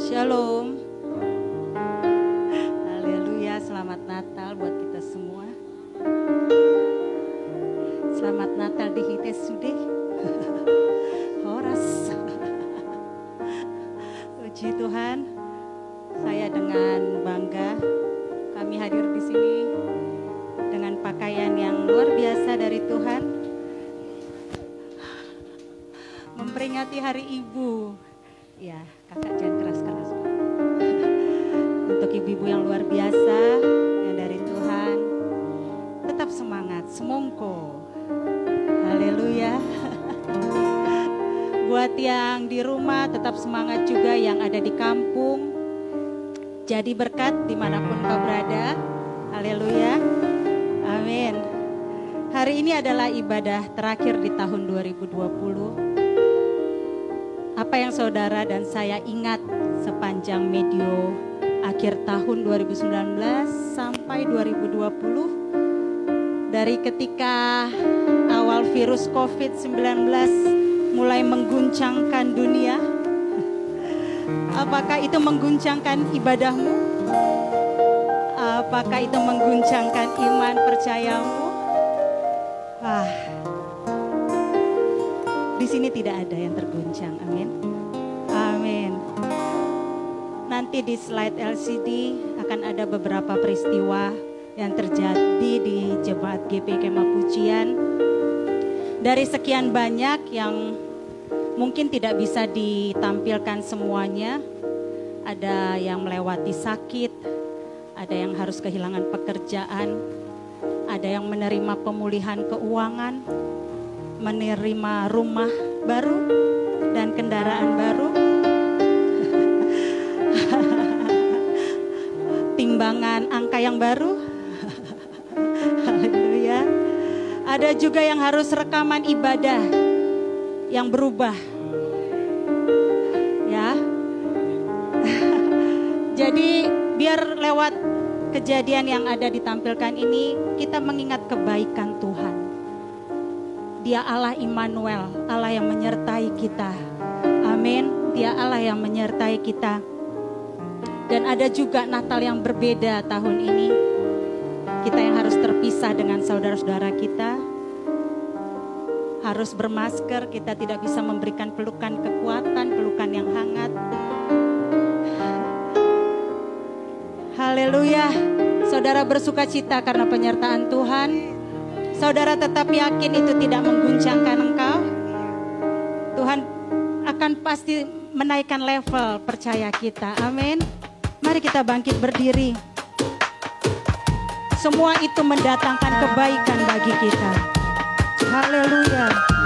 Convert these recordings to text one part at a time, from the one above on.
Shalom. Haleluya, selamat Natal buat kita semua. Selamat Natal di Hite Sude. Horas. Puji Tuhan. Saya dengan bangga kami hadir di sini dengan pakaian yang luar biasa dari Tuhan. Memperingati Hari Ibu. Ya, kakak jangan keras-keras. Untuk ibu-ibu yang luar biasa, yang dari Tuhan, tetap semangat, semongko. Haleluya. Buat yang di rumah tetap semangat juga yang ada di kampung. Jadi berkat di mana pun kau berada. Haleluya. Amin. Hari ini adalah ibadah terakhir di tahun 2020 apa yang saudara dan saya ingat sepanjang medio akhir tahun 2019 sampai 2020 dari ketika awal virus COVID-19 mulai mengguncangkan dunia apakah itu mengguncangkan ibadahmu apakah itu mengguncangkan iman percayamu ah di sini tidak ada yang terguncang. Amin. Nanti di slide LCD akan ada beberapa peristiwa yang terjadi di Jemaat GP Kemah Pujian. Dari sekian banyak yang mungkin tidak bisa ditampilkan semuanya. Ada yang melewati sakit, ada yang harus kehilangan pekerjaan, ada yang menerima pemulihan keuangan, menerima rumah baru dan kendaraan baru. Timbangan angka yang baru. Haleluya. Ada juga yang harus rekaman ibadah yang berubah. Ya. Jadi biar lewat kejadian yang ada ditampilkan ini kita mengingat kebaikan Tuhan dia Allah Immanuel, Allah yang menyertai kita. Amin. Dia Allah yang menyertai kita. Dan ada juga Natal yang berbeda tahun ini. Kita yang harus terpisah dengan saudara-saudara kita. Harus bermasker, kita tidak bisa memberikan pelukan kekuatan, pelukan yang hangat. Haleluya. Saudara bersuka cita karena penyertaan Tuhan. Saudara tetap yakin itu tidak mengguncangkan engkau? Tuhan akan pasti menaikkan level percaya kita. Amin. Mari kita bangkit berdiri. Semua itu mendatangkan kebaikan bagi kita. Haleluya.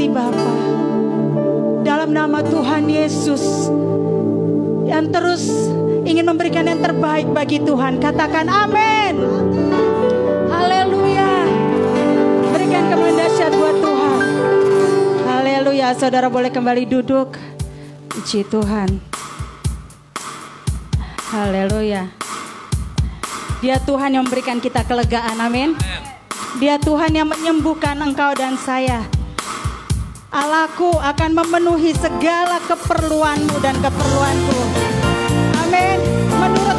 kasih Bapa. Dalam nama Tuhan Yesus yang terus ingin memberikan yang terbaik bagi Tuhan, katakan amin. Haleluya. Berikan kemuliaan dahsyat buat Tuhan. Haleluya. Saudara boleh kembali duduk. Puji Tuhan. Haleluya. Dia Tuhan yang memberikan kita kelegaan. Amin. Dia Tuhan yang menyembuhkan engkau dan saya. Allahku akan memenuhi segala keperluanmu dan keperluanku. Amin. Menurut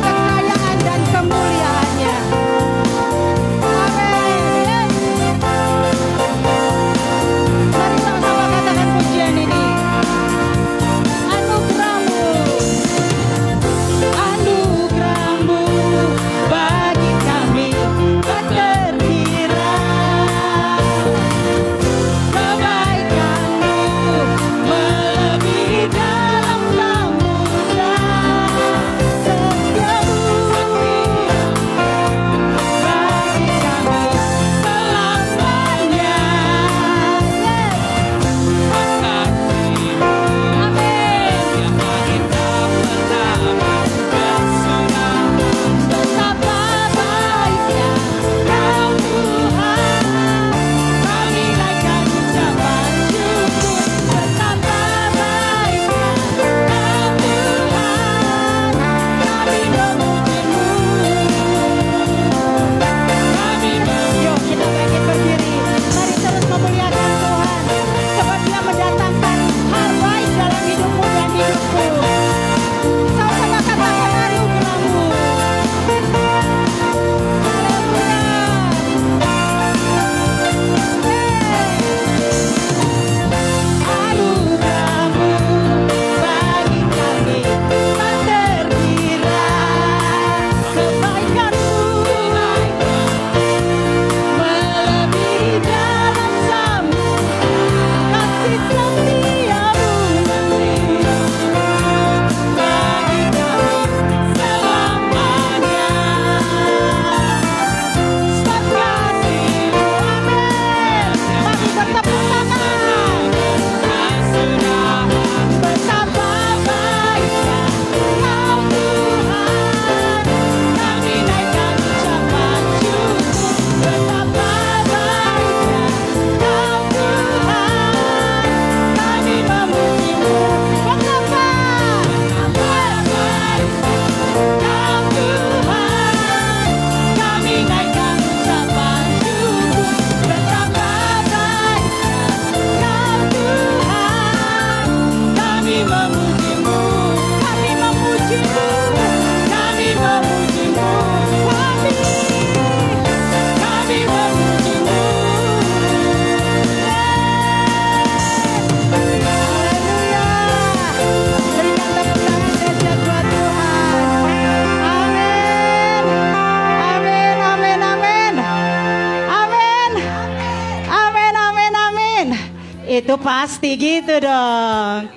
itu pasti gitu dong.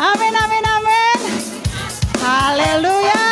Amin, amin, amin. Haleluya.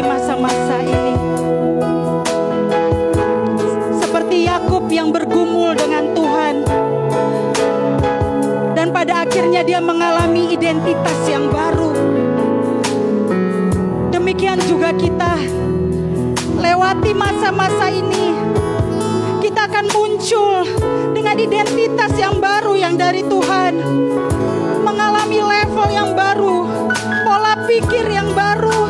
Di masa-masa ini. Seperti Yakub yang bergumul dengan Tuhan. Dan pada akhirnya dia mengalami identitas yang baru. Demikian juga kita lewati masa-masa ini kita akan muncul dengan identitas yang baru yang dari Tuhan. Mengalami level yang baru, pola pikir yang baru,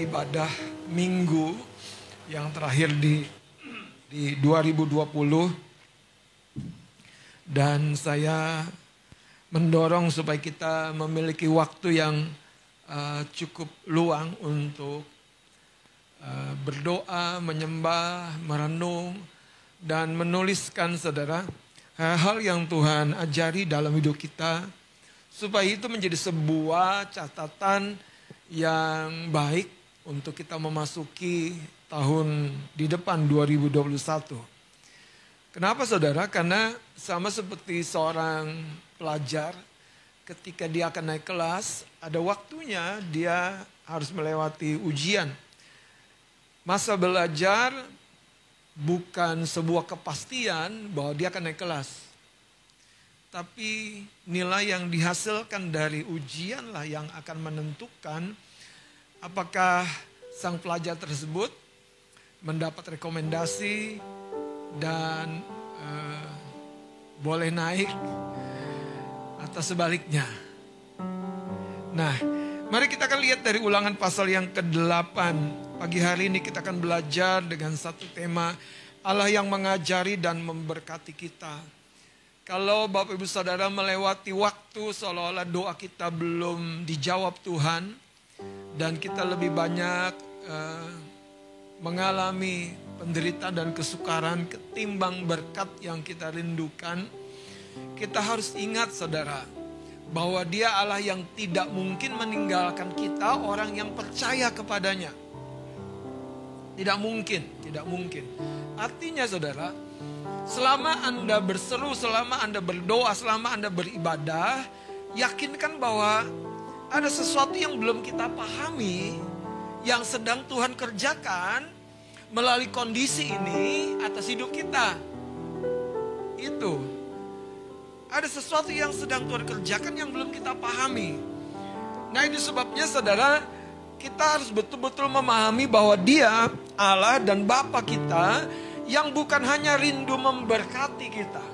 ibadah minggu yang terakhir di di 2020 dan saya mendorong supaya kita memiliki waktu yang uh, cukup luang untuk uh, berdoa, menyembah, merenung dan menuliskan saudara hal-hal yang Tuhan ajari dalam hidup kita supaya itu menjadi sebuah catatan yang baik untuk kita memasuki tahun di depan 2021. Kenapa saudara? Karena sama seperti seorang pelajar ketika dia akan naik kelas, ada waktunya dia harus melewati ujian. Masa belajar bukan sebuah kepastian bahwa dia akan naik kelas. Tapi nilai yang dihasilkan dari ujian lah yang akan menentukan apakah sang pelajar tersebut mendapat rekomendasi dan uh, boleh naik atau sebaliknya. Nah, mari kita akan lihat dari ulangan pasal yang ke-8. Pagi hari ini kita akan belajar dengan satu tema Allah yang mengajari dan memberkati kita. Kalau Bapak Ibu Saudara melewati waktu seolah-olah doa kita belum dijawab Tuhan dan kita lebih banyak uh, mengalami penderitaan dan kesukaran ketimbang berkat yang kita rindukan, kita harus ingat saudara, bahwa dia Allah yang tidak mungkin meninggalkan kita orang yang percaya kepadanya. Tidak mungkin, tidak mungkin. Artinya saudara, selama Anda berseru, selama Anda berdoa, selama Anda beribadah, yakinkan bahwa ada sesuatu yang belum kita pahami, yang sedang Tuhan kerjakan melalui kondisi ini atas hidup kita. Itu. Ada sesuatu yang sedang Tuhan kerjakan yang belum kita pahami. Nah ini sebabnya saudara, kita harus betul-betul memahami bahwa dia Allah dan Bapa kita yang bukan hanya rindu memberkati kita.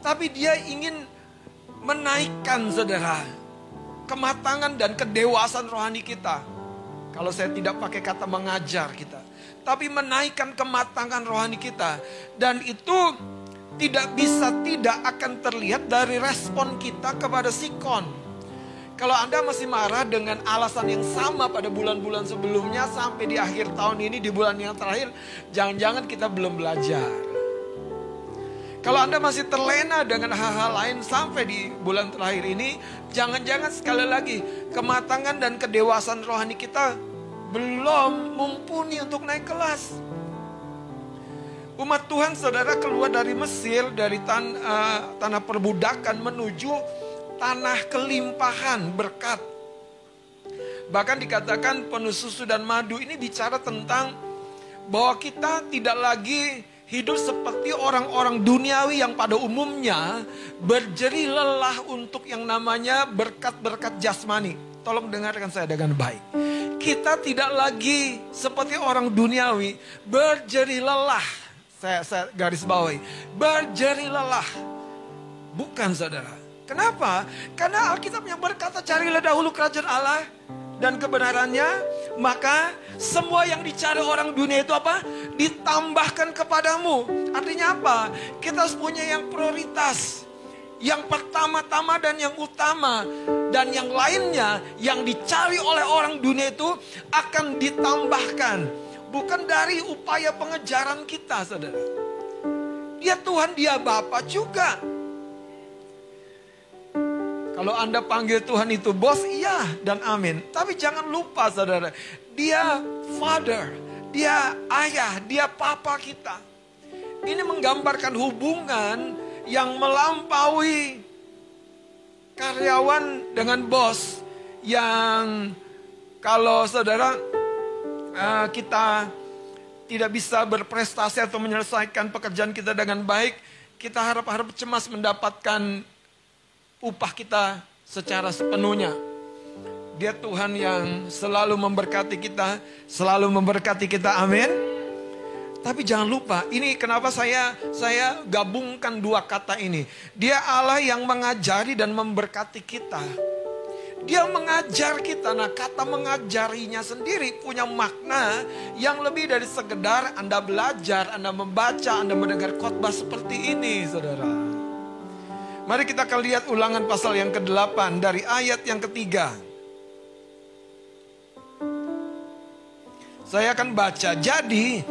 Tapi dia ingin menaikkan saudara kematangan dan kedewasaan rohani kita kalau saya tidak pakai kata mengajar kita. Tapi menaikkan kematangan rohani kita. Dan itu tidak bisa tidak akan terlihat dari respon kita kepada sikon. Kalau Anda masih marah dengan alasan yang sama pada bulan-bulan sebelumnya sampai di akhir tahun ini di bulan yang terakhir, jangan-jangan kita belum belajar. Kalau Anda masih terlena dengan hal-hal lain sampai di bulan terakhir ini, jangan-jangan sekali lagi kematangan dan kedewasaan rohani kita belum mumpuni untuk naik kelas. Umat Tuhan saudara keluar dari Mesir, dari tan, uh, tanah perbudakan menuju tanah kelimpahan berkat. Bahkan dikatakan penuh susu dan madu ini bicara tentang bahwa kita tidak lagi hidup seperti orang-orang duniawi yang pada umumnya berjerih lelah untuk yang namanya berkat-berkat jasmani. Tolong dengarkan saya dengan baik. Kita tidak lagi seperti orang duniawi berjerih lelah. Saya, saya garis bawahi. Berjerih lelah. Bukan saudara. Kenapa? Karena Alkitab yang berkata carilah dahulu kerajaan Allah dan kebenarannya, maka semua yang dicari orang dunia itu apa? Ditambahkan kepadamu. Artinya apa? Kita harus punya yang prioritas. Yang pertama-tama dan yang utama dan yang lainnya yang dicari oleh orang dunia itu akan ditambahkan. Bukan dari upaya pengejaran kita, saudara. Dia Tuhan, dia Bapa juga. Kalau Anda panggil Tuhan itu bos, iya dan amin. Tapi jangan lupa saudara, dia father, dia ayah, dia papa kita. Ini menggambarkan hubungan yang melampaui karyawan dengan bos yang kalau saudara uh, kita tidak bisa berprestasi atau menyelesaikan pekerjaan kita dengan baik, kita harap-harap cemas mendapatkan upah kita secara sepenuhnya. Dia Tuhan yang selalu memberkati kita, selalu memberkati kita. Amin. Tapi jangan lupa, ini kenapa saya saya gabungkan dua kata ini. Dia Allah yang mengajari dan memberkati kita. Dia mengajar kita. Nah, kata mengajarinya sendiri punya makna yang lebih dari sekedar Anda belajar, Anda membaca, Anda mendengar khotbah seperti ini, Saudara. Mari kita akan lihat ulangan pasal yang ke-8 dari ayat yang ketiga. Saya akan baca. Jadi,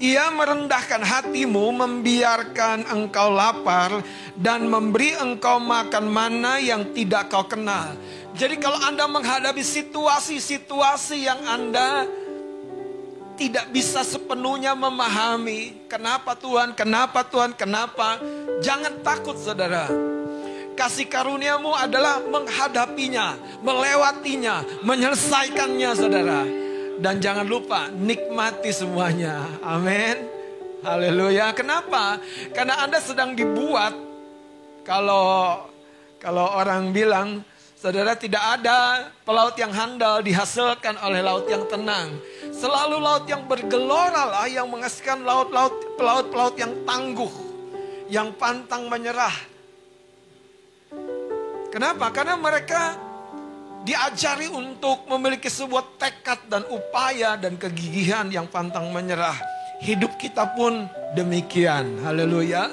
ia merendahkan hatimu, membiarkan engkau lapar, dan memberi engkau makan mana yang tidak kau kenal. Jadi, kalau Anda menghadapi situasi-situasi yang Anda tidak bisa sepenuhnya memahami kenapa Tuhan, kenapa Tuhan, kenapa. Jangan takut saudara. Kasih karuniamu adalah menghadapinya, melewatinya, menyelesaikannya saudara. Dan jangan lupa nikmati semuanya. Amin. Haleluya. Kenapa? Karena Anda sedang dibuat kalau kalau orang bilang Saudara tidak ada pelaut yang handal dihasilkan oleh laut yang tenang. Selalu laut yang bergelora lah yang menghasilkan laut-laut pelaut-pelaut yang tangguh, yang pantang menyerah. Kenapa? Karena mereka diajari untuk memiliki sebuah tekad dan upaya dan kegigihan yang pantang menyerah. Hidup kita pun demikian. Haleluya.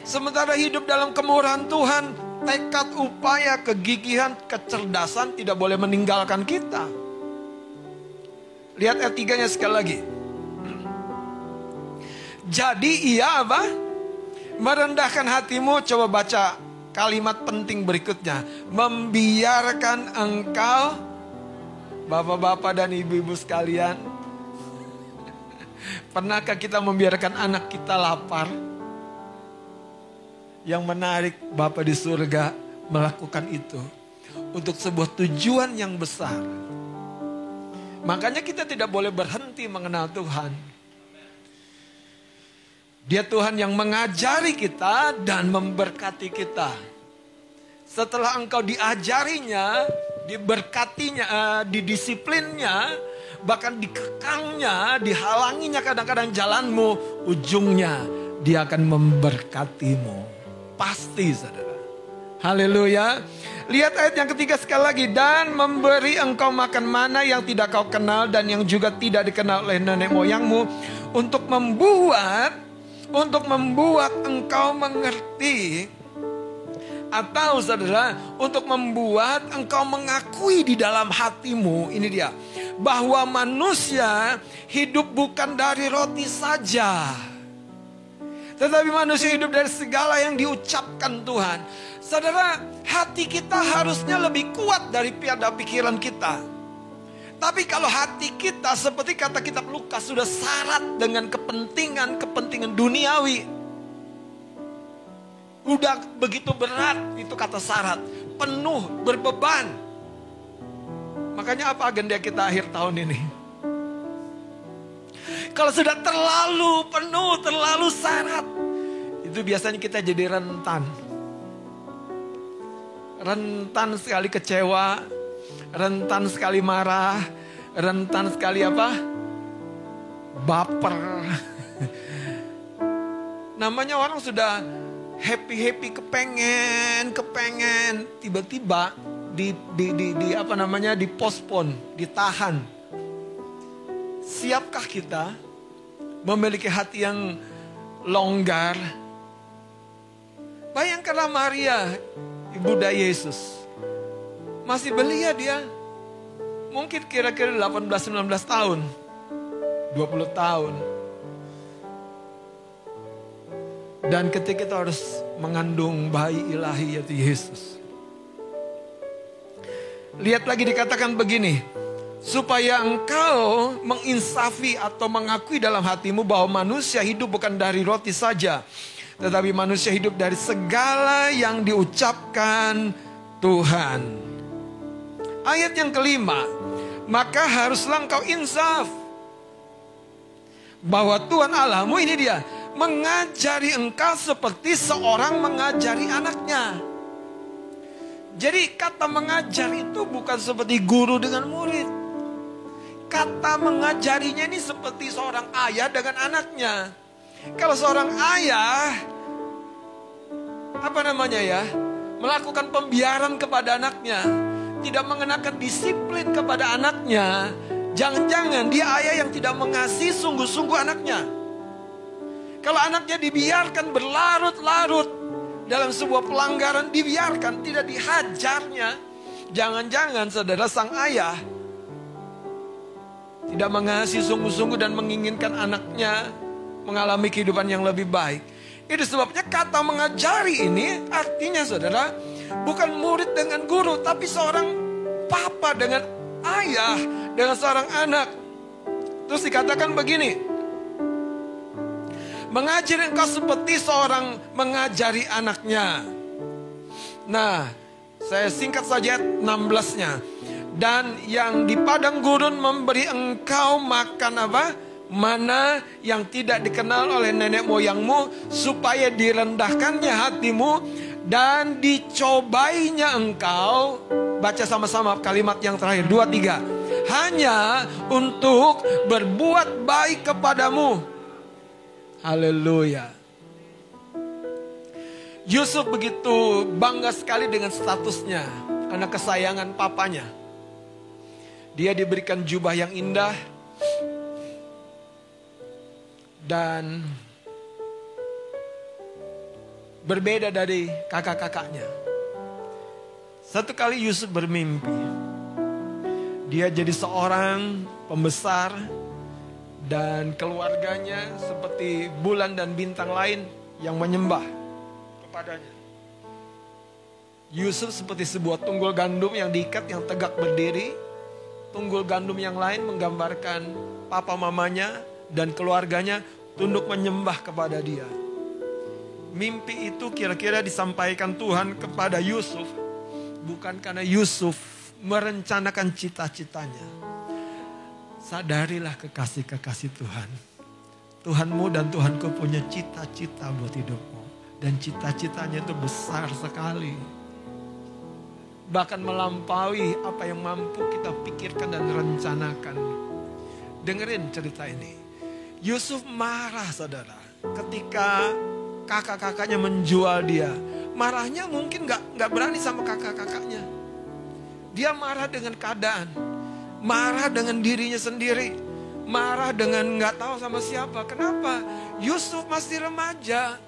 Sementara hidup dalam kemurahan Tuhan, tekad, upaya, kegigihan, kecerdasan tidak boleh meninggalkan kita. Lihat ayat tiganya sekali lagi. Jadi ia apa? Merendahkan hatimu, coba baca kalimat penting berikutnya. Membiarkan engkau, bapak-bapak dan ibu-ibu sekalian. Pernahkah kita membiarkan anak kita lapar? yang menarik Bapa di surga melakukan itu untuk sebuah tujuan yang besar. Makanya kita tidak boleh berhenti mengenal Tuhan. Dia Tuhan yang mengajari kita dan memberkati kita. Setelah engkau diajarinya, diberkatinya, uh, didisiplinnya, bahkan dikekangnya, dihalanginya kadang-kadang jalanmu, ujungnya dia akan memberkatimu. Pasti saudara. Haleluya. Lihat ayat yang ketiga sekali lagi. Dan memberi engkau makan mana yang tidak kau kenal dan yang juga tidak dikenal oleh nenek moyangmu. Untuk membuat, untuk membuat engkau mengerti. Atau saudara, untuk membuat engkau mengakui di dalam hatimu. Ini dia. Bahwa manusia hidup bukan dari roti saja tetapi manusia hidup dari segala yang diucapkan Tuhan. Saudara, hati kita harusnya lebih kuat dari piada pikiran kita. Tapi kalau hati kita seperti kata kitab Lukas sudah syarat dengan kepentingan-kepentingan duniawi. Udah begitu berat itu kata syarat. Penuh, berbeban. Makanya apa agenda kita akhir tahun ini? Kalau sudah terlalu penuh, terlalu syarat, itu biasanya kita jadi rentan. Rentan sekali kecewa, rentan sekali marah, rentan sekali apa? Baper. Namanya orang sudah happy-happy kepengen, kepengen, tiba-tiba di, di, di, di apa namanya dipospon, ditahan. Siapkah kita memiliki hati yang longgar. Bayangkanlah Maria, ibunda Yesus. Masih belia dia. Mungkin kira-kira 18-19 tahun. 20 tahun. Dan ketika kita harus mengandung bayi ilahi yaitu Yesus. Lihat lagi dikatakan begini supaya engkau menginsafi atau mengakui dalam hatimu bahwa manusia hidup bukan dari roti saja, tetapi manusia hidup dari segala yang diucapkan Tuhan. Ayat yang kelima, maka haruslah engkau insaf bahwa Tuhan Allahmu ini dia mengajari engkau seperti seorang mengajari anaknya. Jadi kata mengajar itu bukan seperti guru dengan murid kata mengajarinya ini seperti seorang ayah dengan anaknya. Kalau seorang ayah, apa namanya ya, melakukan pembiaran kepada anaknya, tidak mengenakan disiplin kepada anaknya, jangan-jangan dia ayah yang tidak mengasihi sungguh-sungguh anaknya. Kalau anaknya dibiarkan berlarut-larut dalam sebuah pelanggaran, dibiarkan, tidak dihajarnya, jangan-jangan saudara sang ayah tidak mengasihi sungguh-sungguh dan menginginkan anaknya mengalami kehidupan yang lebih baik. Itu sebabnya kata mengajari ini artinya saudara bukan murid dengan guru tapi seorang papa dengan ayah dengan seorang anak. Terus dikatakan begini. Mengajari engkau seperti seorang mengajari anaknya. Nah, saya singkat saja 16-nya. Dan yang di padang gurun memberi engkau makan apa? Mana yang tidak dikenal oleh nenek moyangmu supaya direndahkannya hatimu dan dicobainya engkau. Baca sama-sama kalimat yang terakhir. Dua, tiga hanya untuk berbuat baik kepadamu. Haleluya. Yusuf begitu bangga sekali dengan statusnya, anak kesayangan papanya. Dia diberikan jubah yang indah dan berbeda dari kakak-kakaknya. Satu kali Yusuf bermimpi. Dia jadi seorang pembesar dan keluarganya seperti bulan dan bintang lain yang menyembah kepadanya. Yusuf seperti sebuah tunggul gandum yang diikat yang tegak berdiri. Tunggul gandum yang lain menggambarkan papa mamanya dan keluarganya tunduk menyembah kepada dia. Mimpi itu kira-kira disampaikan Tuhan kepada Yusuf bukan karena Yusuf merencanakan cita-citanya. Sadarilah kekasih-kekasih Tuhan. Tuhanmu dan Tuhanku punya cita-cita buat hidupmu. Dan cita-citanya itu besar sekali. Bahkan melampaui apa yang mampu kita pikirkan dan rencanakan. Dengerin cerita ini. Yusuf marah saudara. Ketika kakak-kakaknya menjual dia. Marahnya mungkin gak, gak berani sama kakak-kakaknya dia marah dengan keadaan. Marah dengan dirinya sendiri. Marah dengan nggak tahu sama siapa. Kenapa? Yusuf masih remaja.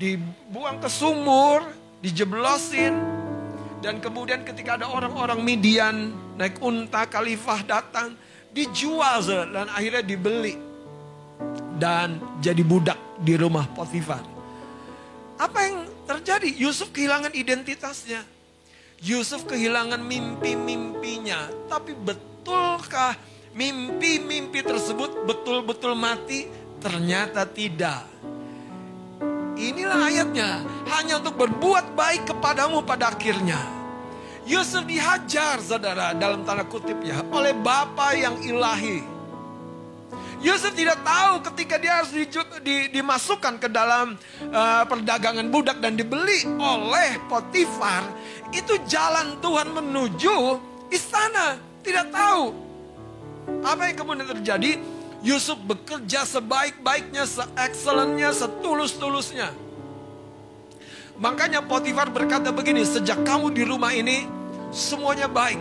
Dibuang ke sumur, dijeblosin. Dan kemudian ketika ada orang-orang Midian naik unta khalifah datang. Dijual dan akhirnya dibeli. Dan jadi budak di rumah Potifar. Apa yang terjadi? Yusuf kehilangan identitasnya. Yusuf kehilangan mimpi-mimpinya. Tapi betulkah mimpi-mimpi tersebut betul-betul mati? Ternyata tidak. Inilah ayatnya. Hanya untuk berbuat baik kepadamu pada akhirnya. Yusuf dihajar saudara dalam tanda kutip ya. Oleh Bapa yang ilahi. Yusuf tidak tahu ketika dia harus di, di, dimasukkan ke dalam uh, perdagangan budak dan dibeli oleh Potifar. Itu jalan Tuhan menuju istana. Tidak tahu. Apa yang kemudian terjadi? Yusuf bekerja sebaik-baiknya, se-excellentnya, setulus-tulusnya. Makanya Potifar berkata begini, sejak kamu di rumah ini, semuanya baik,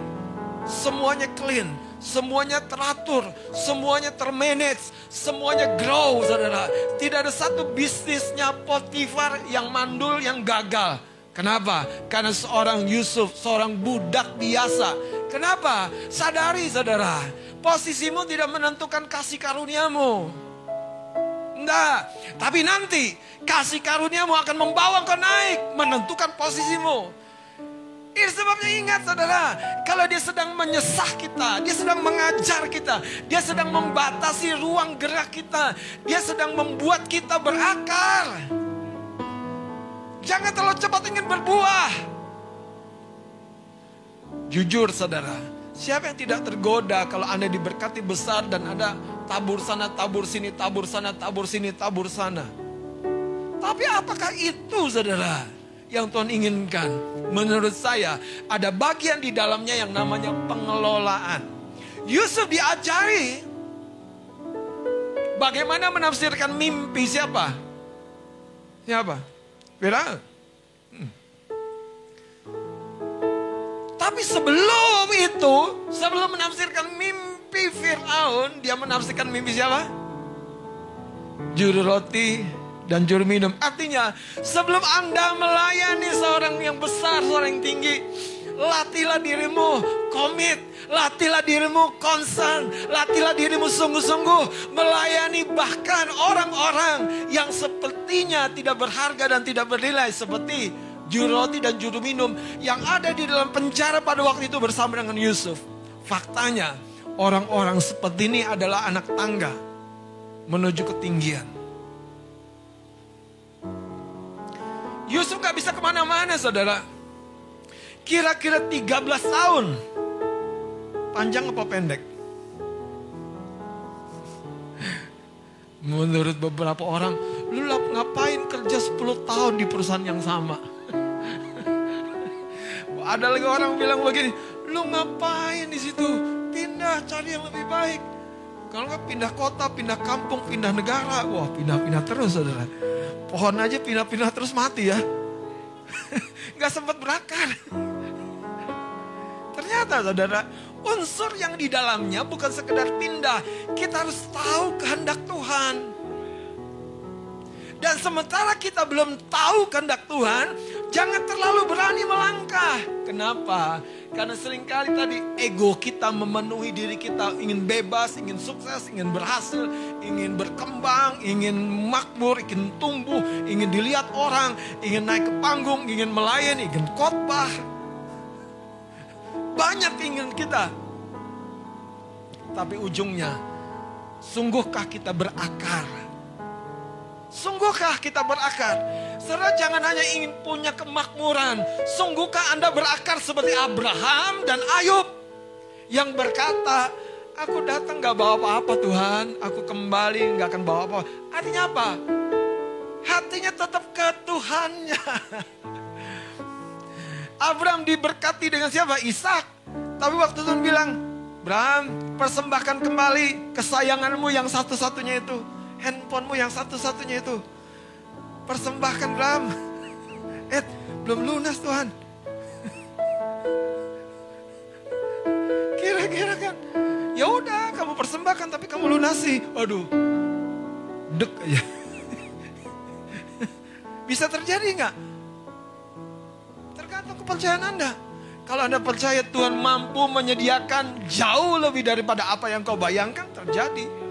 semuanya clean, Semuanya teratur, semuanya termanage, semuanya grow, saudara. Tidak ada satu bisnisnya Potifar yang mandul, yang gagal. Kenapa? Karena seorang Yusuf, seorang budak biasa. Kenapa? Sadari saudara, posisimu tidak menentukan kasih karuniamu. Enggak, tapi nanti kasih karuniamu akan membawa kau naik, menentukan posisimu. Itu sebabnya ingat saudara, kalau dia sedang menyesah kita, dia sedang mengajar kita, dia sedang membatasi ruang gerak kita, dia sedang membuat kita berakar. Jangan terlalu cepat ingin berbuah. Jujur saudara, siapa yang tidak tergoda kalau Anda diberkati besar dan ada tabur sana, tabur sini, tabur sana, tabur sini, tabur sana. Tapi apakah itu saudara? Yang Tuhan inginkan. Menurut saya ada bagian di dalamnya yang namanya pengelolaan. Yusuf diajari bagaimana menafsirkan mimpi siapa? Siapa? Firaun. Hmm. Tapi sebelum itu, sebelum menafsirkan mimpi Fir'aun, dia menafsirkan mimpi siapa? Juru roti dan juru minum. Artinya sebelum Anda melayani seorang yang besar, seorang yang tinggi, latihlah dirimu komit, latihlah dirimu konsen, latihlah dirimu sungguh-sungguh melayani bahkan orang-orang yang sepertinya tidak berharga dan tidak bernilai seperti juru roti dan juru minum yang ada di dalam penjara pada waktu itu bersama dengan Yusuf. Faktanya orang-orang seperti ini adalah anak tangga menuju ketinggian. Yusuf gak bisa ke mana-mana saudara. Kira-kira 13 tahun. Panjang apa pendek? Menurut beberapa orang, lu ngapain kerja 10 tahun di perusahaan yang sama? Ada lagi orang bilang begini, lu ngapain di situ? Pindah cari yang lebih baik. Kalau nggak pindah kota, pindah kampung, pindah negara, wah pindah-pindah terus saudara. Pohon aja pindah-pindah terus mati ya. Nggak sempat berakar. Ternyata saudara, unsur yang di dalamnya bukan sekedar pindah. Kita harus tahu kehendak Tuhan. Dan sementara kita belum tahu kehendak Tuhan, jangan terlalu berani melangkah. Kenapa? Karena sering kali tadi ego kita memenuhi diri kita ingin bebas, ingin sukses, ingin berhasil, ingin berkembang, ingin makmur, ingin tumbuh, ingin dilihat orang, ingin naik ke panggung, ingin melayani, ingin khotbah. Banyak ingin kita. Tapi ujungnya, sungguhkah kita berakar? Sungguhkah kita berakar? Saudara jangan hanya ingin punya kemakmuran. Sungguhkah Anda berakar seperti Abraham dan Ayub? Yang berkata, aku datang gak bawa apa-apa Tuhan. Aku kembali gak akan bawa apa. Artinya apa? Hatinya tetap ke Tuhannya. Abraham diberkati dengan siapa? Ishak. Tapi waktu Tuhan bilang, Abraham persembahkan kembali kesayanganmu yang satu-satunya itu handphonemu yang satu-satunya itu. Persembahkan Ram. Eh, belum lunas Tuhan. Kira-kira kan, ya udah kamu persembahkan tapi kamu lunasi. Waduh, dek aja. Bisa terjadi nggak? Tergantung kepercayaan Anda. Kalau Anda percaya Tuhan mampu menyediakan jauh lebih daripada apa yang kau bayangkan, terjadi.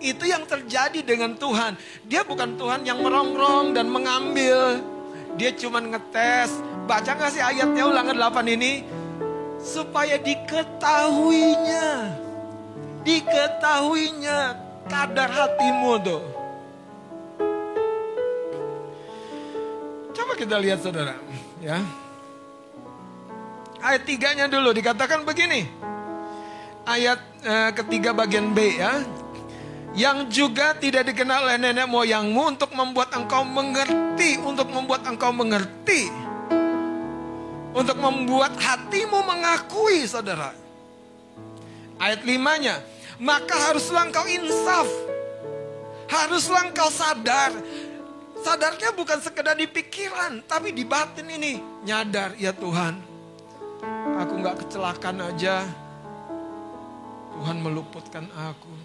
Itu yang terjadi dengan Tuhan. Dia bukan Tuhan yang merongrong dan mengambil. Dia cuma ngetes. Baca gak sih ayatnya ulangan 8 ini? Supaya diketahuinya. Diketahuinya kadar hatimu tuh. Coba kita lihat saudara. ya Ayat tiganya dulu dikatakan begini. Ayat eh, ketiga bagian B ya yang juga tidak dikenal oleh nenek moyangmu untuk membuat engkau mengerti, untuk membuat engkau mengerti, untuk membuat hatimu mengakui, saudara. Ayat limanya, maka haruslah engkau insaf, haruslah engkau sadar. Sadarnya bukan sekedar di pikiran, tapi di batin ini nyadar, ya Tuhan, aku nggak kecelakaan aja, Tuhan meluputkan aku.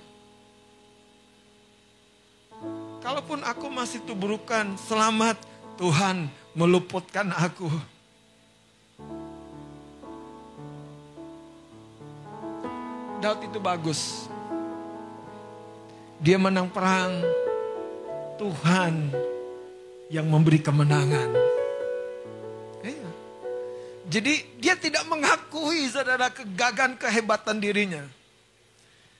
Kalaupun aku masih tuburukan, selamat Tuhan meluputkan aku. Daud itu bagus. Dia menang perang. Tuhan yang memberi kemenangan. Iya. Jadi dia tidak mengakui saudara kegagalan kehebatan dirinya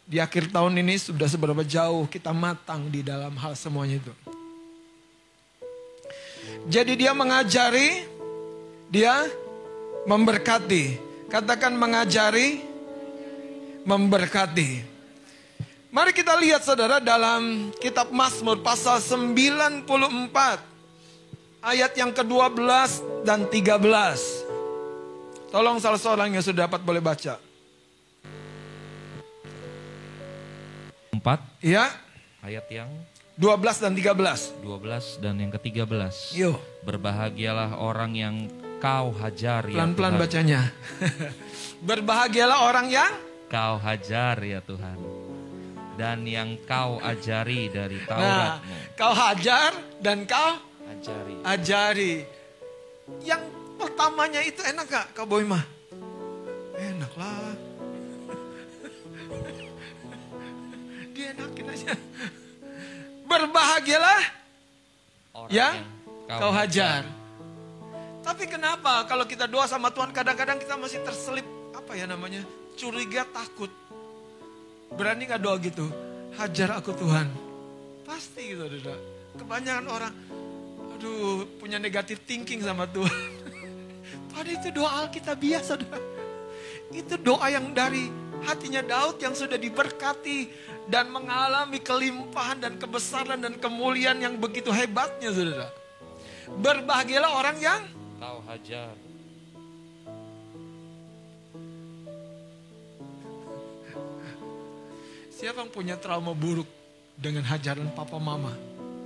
di akhir tahun ini sudah seberapa jauh kita matang di dalam hal semuanya itu. Jadi dia mengajari, dia memberkati. Katakan mengajari, memberkati. Mari kita lihat saudara dalam kitab Mazmur pasal 94 ayat yang ke-12 dan 13. Tolong salah seorang yang sudah dapat boleh baca. 4. Iya. Ayat yang 12 dan 13. 12 dan yang ke-13. Yuk. Berbahagialah orang yang kau hajar ya Pelan-pelan bacanya. Berbahagialah orang yang kau hajar ya Tuhan. Dan yang kau ajari dari Tauratmu. Nah, kau hajar dan kau ajari. Ajari. Yang pertamanya itu enak gak Kak Boy mah? Enak lah. Enakin aja. Berbahagialah Orang yang kau, kau hajar. Tapi kenapa kalau kita doa sama Tuhan kadang-kadang kita masih terselip apa ya namanya curiga takut. Berani gak doa gitu? Hajar aku Tuhan. Pasti gitu saudara. Kebanyakan orang, aduh punya negatif thinking sama Tuhan. Padahal itu doa Alkitabiah saudara. Itu doa yang dari hatinya Daud yang sudah diberkati dan mengalami kelimpahan dan kebesaran dan kemuliaan yang begitu hebatnya saudara. Berbahagialah orang yang Kau hajar. Siapa yang punya trauma buruk dengan hajaran papa mama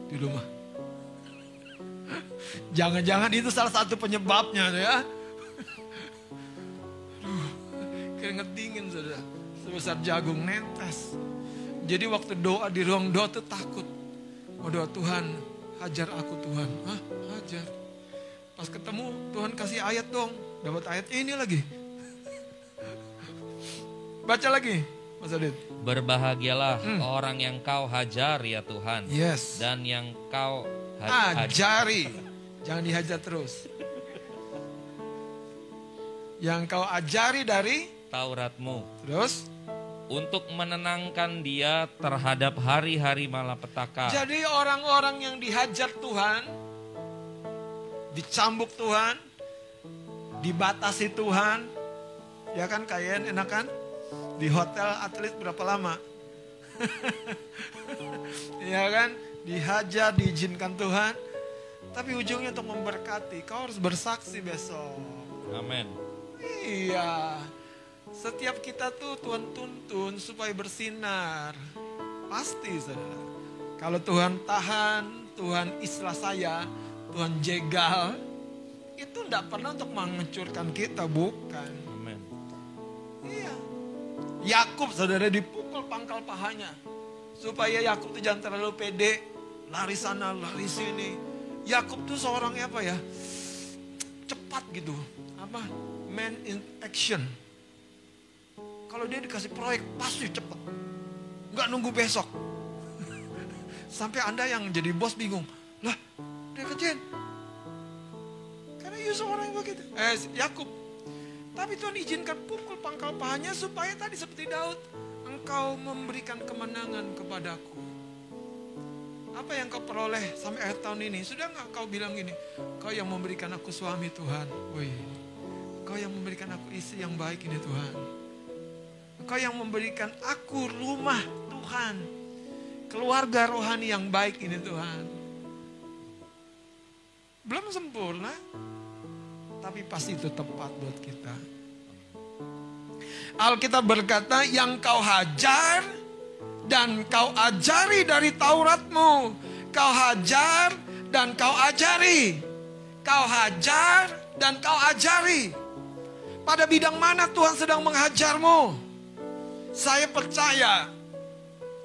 di rumah? Jangan-jangan itu salah satu penyebabnya ya. Keringet dingin saudara. Sebesar jagung netes. Jadi waktu doa di ruang doa tuh takut. Mau doa Tuhan, hajar aku Tuhan. Hah? Hajar. Pas ketemu Tuhan kasih ayat dong. Dapat ayatnya ini lagi. Baca lagi, Mas Adit. Berbahagialah orang yang kau hajar ya Tuhan. Yes. Dan yang kau ha-. Ajari. Jangan dihajar terus. Yang kau ajari dari Tauratmu. terus. Untuk menenangkan dia terhadap hari-hari malapetaka. Jadi orang-orang yang dihajar Tuhan, dicambuk Tuhan, dibatasi Tuhan, ya kan kalian enak kan? Di hotel atlet berapa lama? ya kan? Dihajar, diizinkan Tuhan. Tapi ujungnya untuk memberkati. Kau harus bersaksi besok. Amin. Iya. Setiap kita tuh Tuhan tuntun supaya bersinar. Pasti saudara. Kalau Tuhan tahan, Tuhan islah saya, Tuhan jegal. Itu tidak pernah untuk menghancurkan kita, bukan. Amin. Iya. Yakub saudara dipukul pangkal pahanya. Supaya Yakub tuh jangan terlalu pede. Lari sana, lari sini. Yakub tuh seorang apa ya? Cepat gitu. Apa? Man in action. Kalau dia dikasih proyek pasti cepat. Nggak nunggu besok. Sampai Anda yang jadi bos bingung. Lah, dia kerjain. Karena Yusuf orang yang begitu. Eh, Yakub. Tapi Tuhan izinkan pukul pangkal pahanya supaya tadi seperti Daud. Engkau memberikan kemenangan kepadaku. Apa yang kau peroleh sampai akhir tahun ini? Sudah nggak kau bilang gini? Kau yang memberikan aku suami Tuhan. Wih, kau yang memberikan aku istri yang baik ini Tuhan. Kau yang memberikan aku rumah Tuhan. Keluarga rohani yang baik ini Tuhan. Belum sempurna, tapi pasti itu tepat buat kita. Alkitab berkata, yang kau hajar dan kau ajari dari Tauratmu. Kau hajar dan kau ajari. Kau hajar dan kau ajari. Pada bidang mana Tuhan sedang menghajarmu? Saya percaya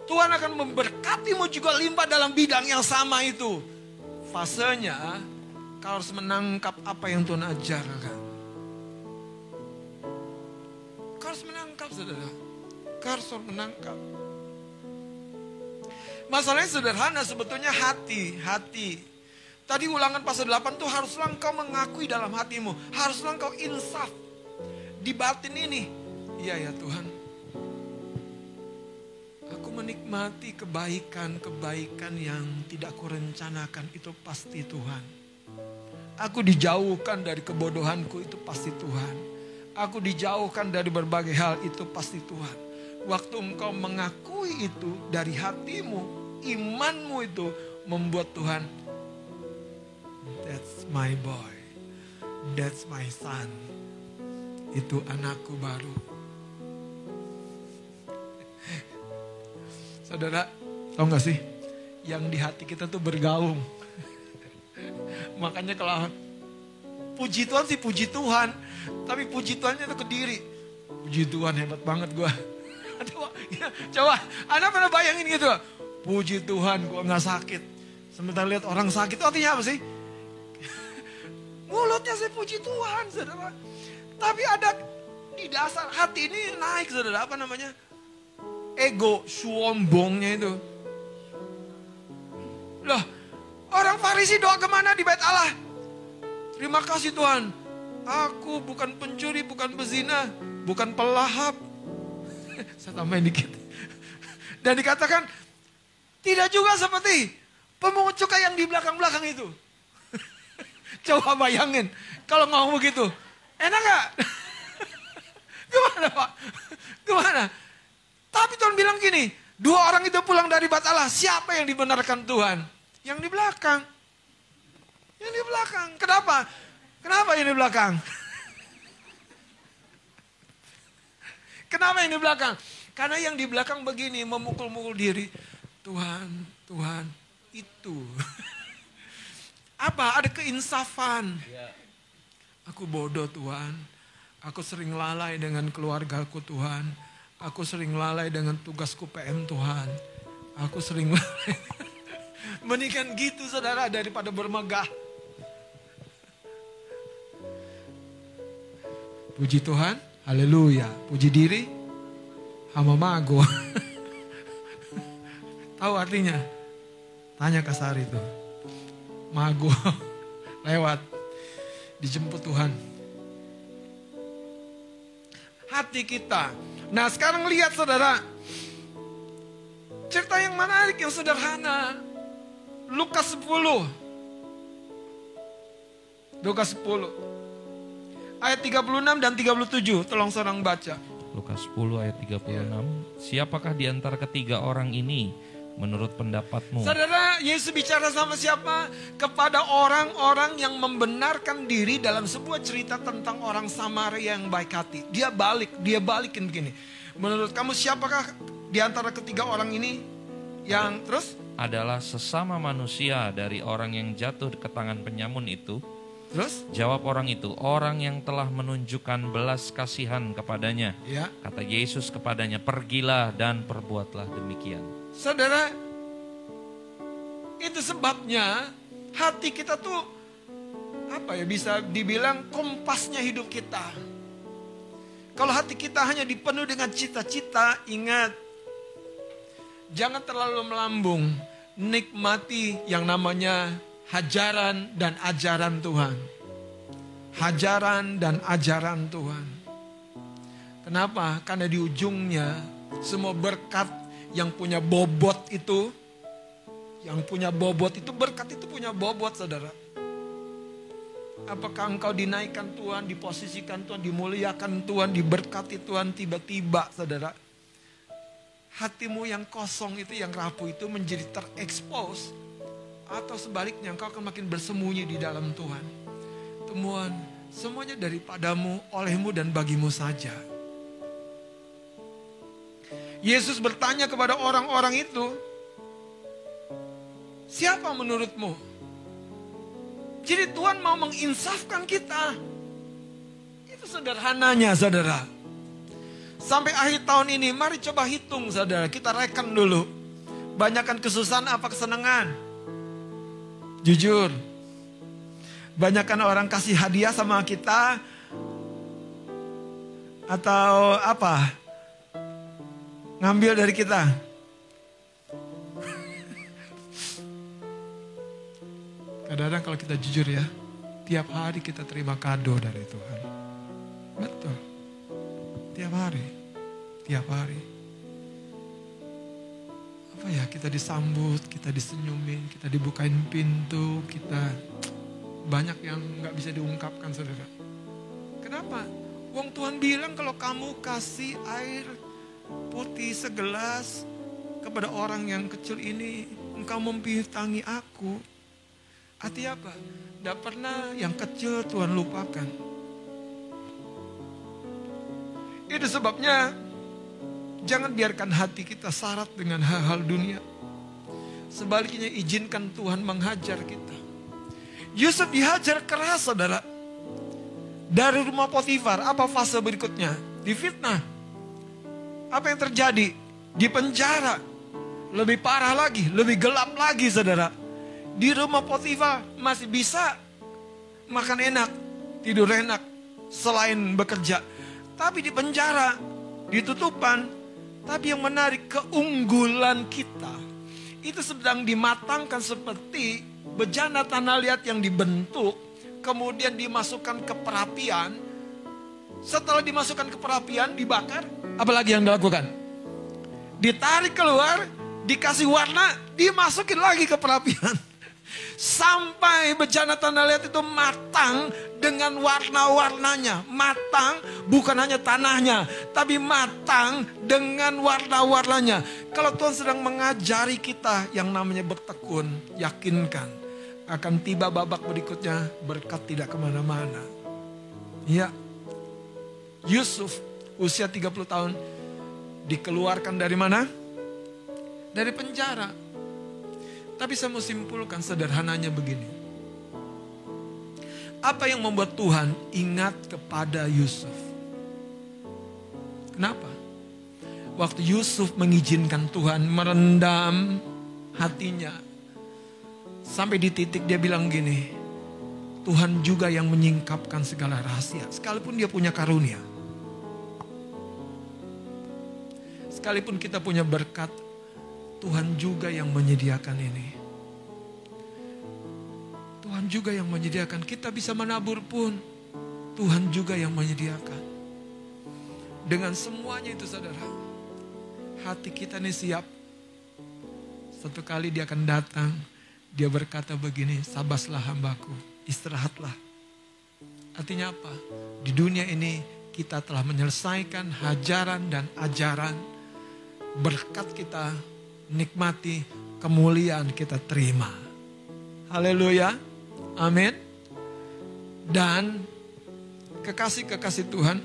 Tuhan akan memberkatimu juga limpah dalam bidang yang sama itu. Fasenya kau harus menangkap apa yang Tuhan ajarkan. Kau harus menangkap saudara. Kau harus menangkap. Masalahnya sederhana sebetulnya hati, hati. Tadi ulangan pasal 8 tuh haruslah engkau mengakui dalam hatimu. Haruslah engkau insaf. Di batin ini. Iya ya Tuhan. Menikmati kebaikan-kebaikan yang tidak kurencanakan itu pasti Tuhan. Aku dijauhkan dari kebodohanku itu pasti Tuhan. Aku dijauhkan dari berbagai hal itu pasti Tuhan. Waktu engkau mengakui itu dari hatimu, imanmu itu membuat Tuhan, that's my boy, that's my son. Itu anakku baru. Saudara, tau gak sih? Yang di hati kita tuh bergaung. Makanya kalau puji Tuhan sih puji Tuhan. Tapi puji Tuhannya itu ke diri. Puji Tuhan hebat banget gue. coba, coba, Anda pernah bayangin gitu. Puji Tuhan gue gak sakit. Sementara lihat orang sakit itu artinya apa sih? Mulutnya sih puji Tuhan saudara. Tapi ada di dasar hati ini naik saudara. Apa namanya? Ego, sombongnya itu. Loh, orang Farisi doa ke mana di bait Allah? Terima kasih Tuhan. Aku bukan pencuri, bukan pezina, bukan pelahap. Saya tambahin dikit. Dan dikatakan, tidak juga seperti pemungut cukai yang di belakang-belakang itu. Coba bayangin, kalau ngomong begitu, enak gak? Gimana Pak? Gimana? Tapi Tuhan bilang gini, dua orang itu pulang dari Batala, siapa yang dibenarkan Tuhan? Yang di belakang. Yang di belakang. Kenapa? Kenapa yang di belakang? Kenapa yang di belakang? Karena yang di belakang begini memukul-mukul diri. Tuhan, Tuhan, itu. Apa? Ada keinsafan. Aku bodoh Tuhan. Aku sering lalai dengan keluargaku Tuhan. Aku sering lalai dengan tugasku PM Tuhan. Aku sering lalai. Mendingan gitu saudara daripada bermegah. Puji Tuhan, haleluya. Puji diri, hama mago. Tahu artinya? Tanya ke Sari itu. Mago lewat dijemput Tuhan. Hati kita. Nah sekarang lihat saudara. Cerita yang menarik, yang sederhana. Lukas 10. Lukas 10 ayat 36 dan 37. Tolong seorang baca. Lukas 10 ayat 36. Siapakah di antara ketiga orang ini menurut pendapatmu? Saudara, Yesus bicara sama siapa? Kepada orang-orang yang membenarkan diri dalam sebuah cerita tentang orang Samaria yang baik hati. Dia balik, dia balikin begini. Menurut kamu siapakah di antara ketiga orang ini yang terus? Adalah sesama manusia dari orang yang jatuh ke tangan penyamun itu. Terus? Jawab orang itu, orang yang telah menunjukkan belas kasihan kepadanya. Ya. Kata Yesus kepadanya, pergilah dan perbuatlah demikian. Saudara, itu sebabnya hati kita tuh apa ya bisa dibilang kompasnya hidup kita. Kalau hati kita hanya dipenuhi dengan cita-cita, ingat jangan terlalu melambung, nikmati yang namanya hajaran dan ajaran Tuhan. Hajaran dan ajaran Tuhan. Kenapa? Karena di ujungnya semua berkat yang punya bobot itu, yang punya bobot itu berkat itu punya bobot saudara. Apakah engkau dinaikkan Tuhan, diposisikan Tuhan, dimuliakan Tuhan, diberkati Tuhan tiba-tiba saudara. Hatimu yang kosong itu, yang rapuh itu menjadi terekspos atau sebaliknya engkau akan makin bersembunyi di dalam Tuhan. Temuan semuanya daripadamu, olehmu dan bagimu saja. Yesus bertanya kepada orang-orang itu, siapa menurutmu? Jadi Tuhan mau menginsafkan kita. Itu sederhananya saudara. Sampai akhir tahun ini, mari coba hitung saudara. Kita rekan dulu. Banyakkan kesusahan apa kesenangan? Jujur. Banyakkan orang kasih hadiah sama kita. Atau apa? Ngambil dari kita. Kadang-kadang kalau kita jujur ya, tiap hari kita terima kado dari Tuhan. Betul. Tiap hari. Tiap hari. Apa ya, kita disambut, kita disenyumin, kita dibukain pintu, kita banyak yang nggak bisa diungkapkan saudara. Kenapa? Wong Tuhan bilang kalau kamu kasih air putih segelas kepada orang yang kecil ini, engkau mempitangi aku. Artinya apa? Tidak pernah yang kecil Tuhan lupakan. Itu sebabnya jangan biarkan hati kita syarat dengan hal-hal dunia. Sebaliknya izinkan Tuhan menghajar kita. Yusuf dihajar keras saudara. Dari rumah Potifar, apa fase berikutnya? Difitnah. Apa yang terjadi? Di penjara. Lebih parah lagi, lebih gelap lagi saudara di rumah Potifar masih bisa makan enak, tidur enak selain bekerja. Tapi di penjara, ditutupan, tapi yang menarik keunggulan kita itu sedang dimatangkan seperti bejana tanah liat yang dibentuk, kemudian dimasukkan ke perapian. Setelah dimasukkan ke perapian, dibakar, Apalagi yang dilakukan? Ditarik keluar, dikasih warna, dimasukin lagi ke perapian. Sampai bejana tanah liat itu matang dengan warna-warnanya. Matang bukan hanya tanahnya, tapi matang dengan warna-warnanya. Kalau Tuhan sedang mengajari kita yang namanya bertekun, yakinkan akan tiba babak berikutnya berkat tidak ke mana-mana. Ya, Yusuf usia 30 tahun dikeluarkan dari mana? Dari penjara. Tapi saya mau simpulkan sederhananya begini. Apa yang membuat Tuhan ingat kepada Yusuf? Kenapa? Waktu Yusuf mengizinkan Tuhan merendam hatinya. Sampai di titik dia bilang gini, Tuhan juga yang menyingkapkan segala rahasia. Sekalipun dia punya karunia. Sekalipun kita punya berkat, Tuhan juga yang menyediakan ini. Tuhan juga yang menyediakan. Kita bisa menabur pun, Tuhan juga yang menyediakan. Dengan semuanya itu saudara, hati kita nih siap. Satu kali dia akan datang, dia berkata begini, sabaslah hambaku, istirahatlah. Artinya apa? Di dunia ini kita telah menyelesaikan hajaran dan ajaran. Berkat kita nikmati, kemuliaan kita terima. Haleluya. Amin. Dan kekasih-kekasih Tuhan.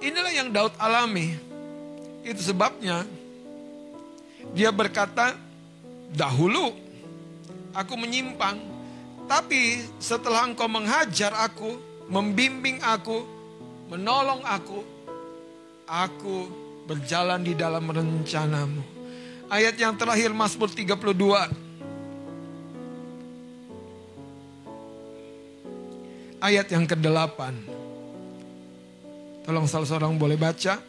Inilah yang Daud alami. Itu sebabnya dia berkata, dahulu aku menyimpang, tapi setelah engkau menghajar aku, membimbing aku, menolong aku, aku berjalan di dalam rencanamu. Ayat yang terakhir Mazmur 32. Ayat yang ke-8. Tolong salah seorang boleh baca.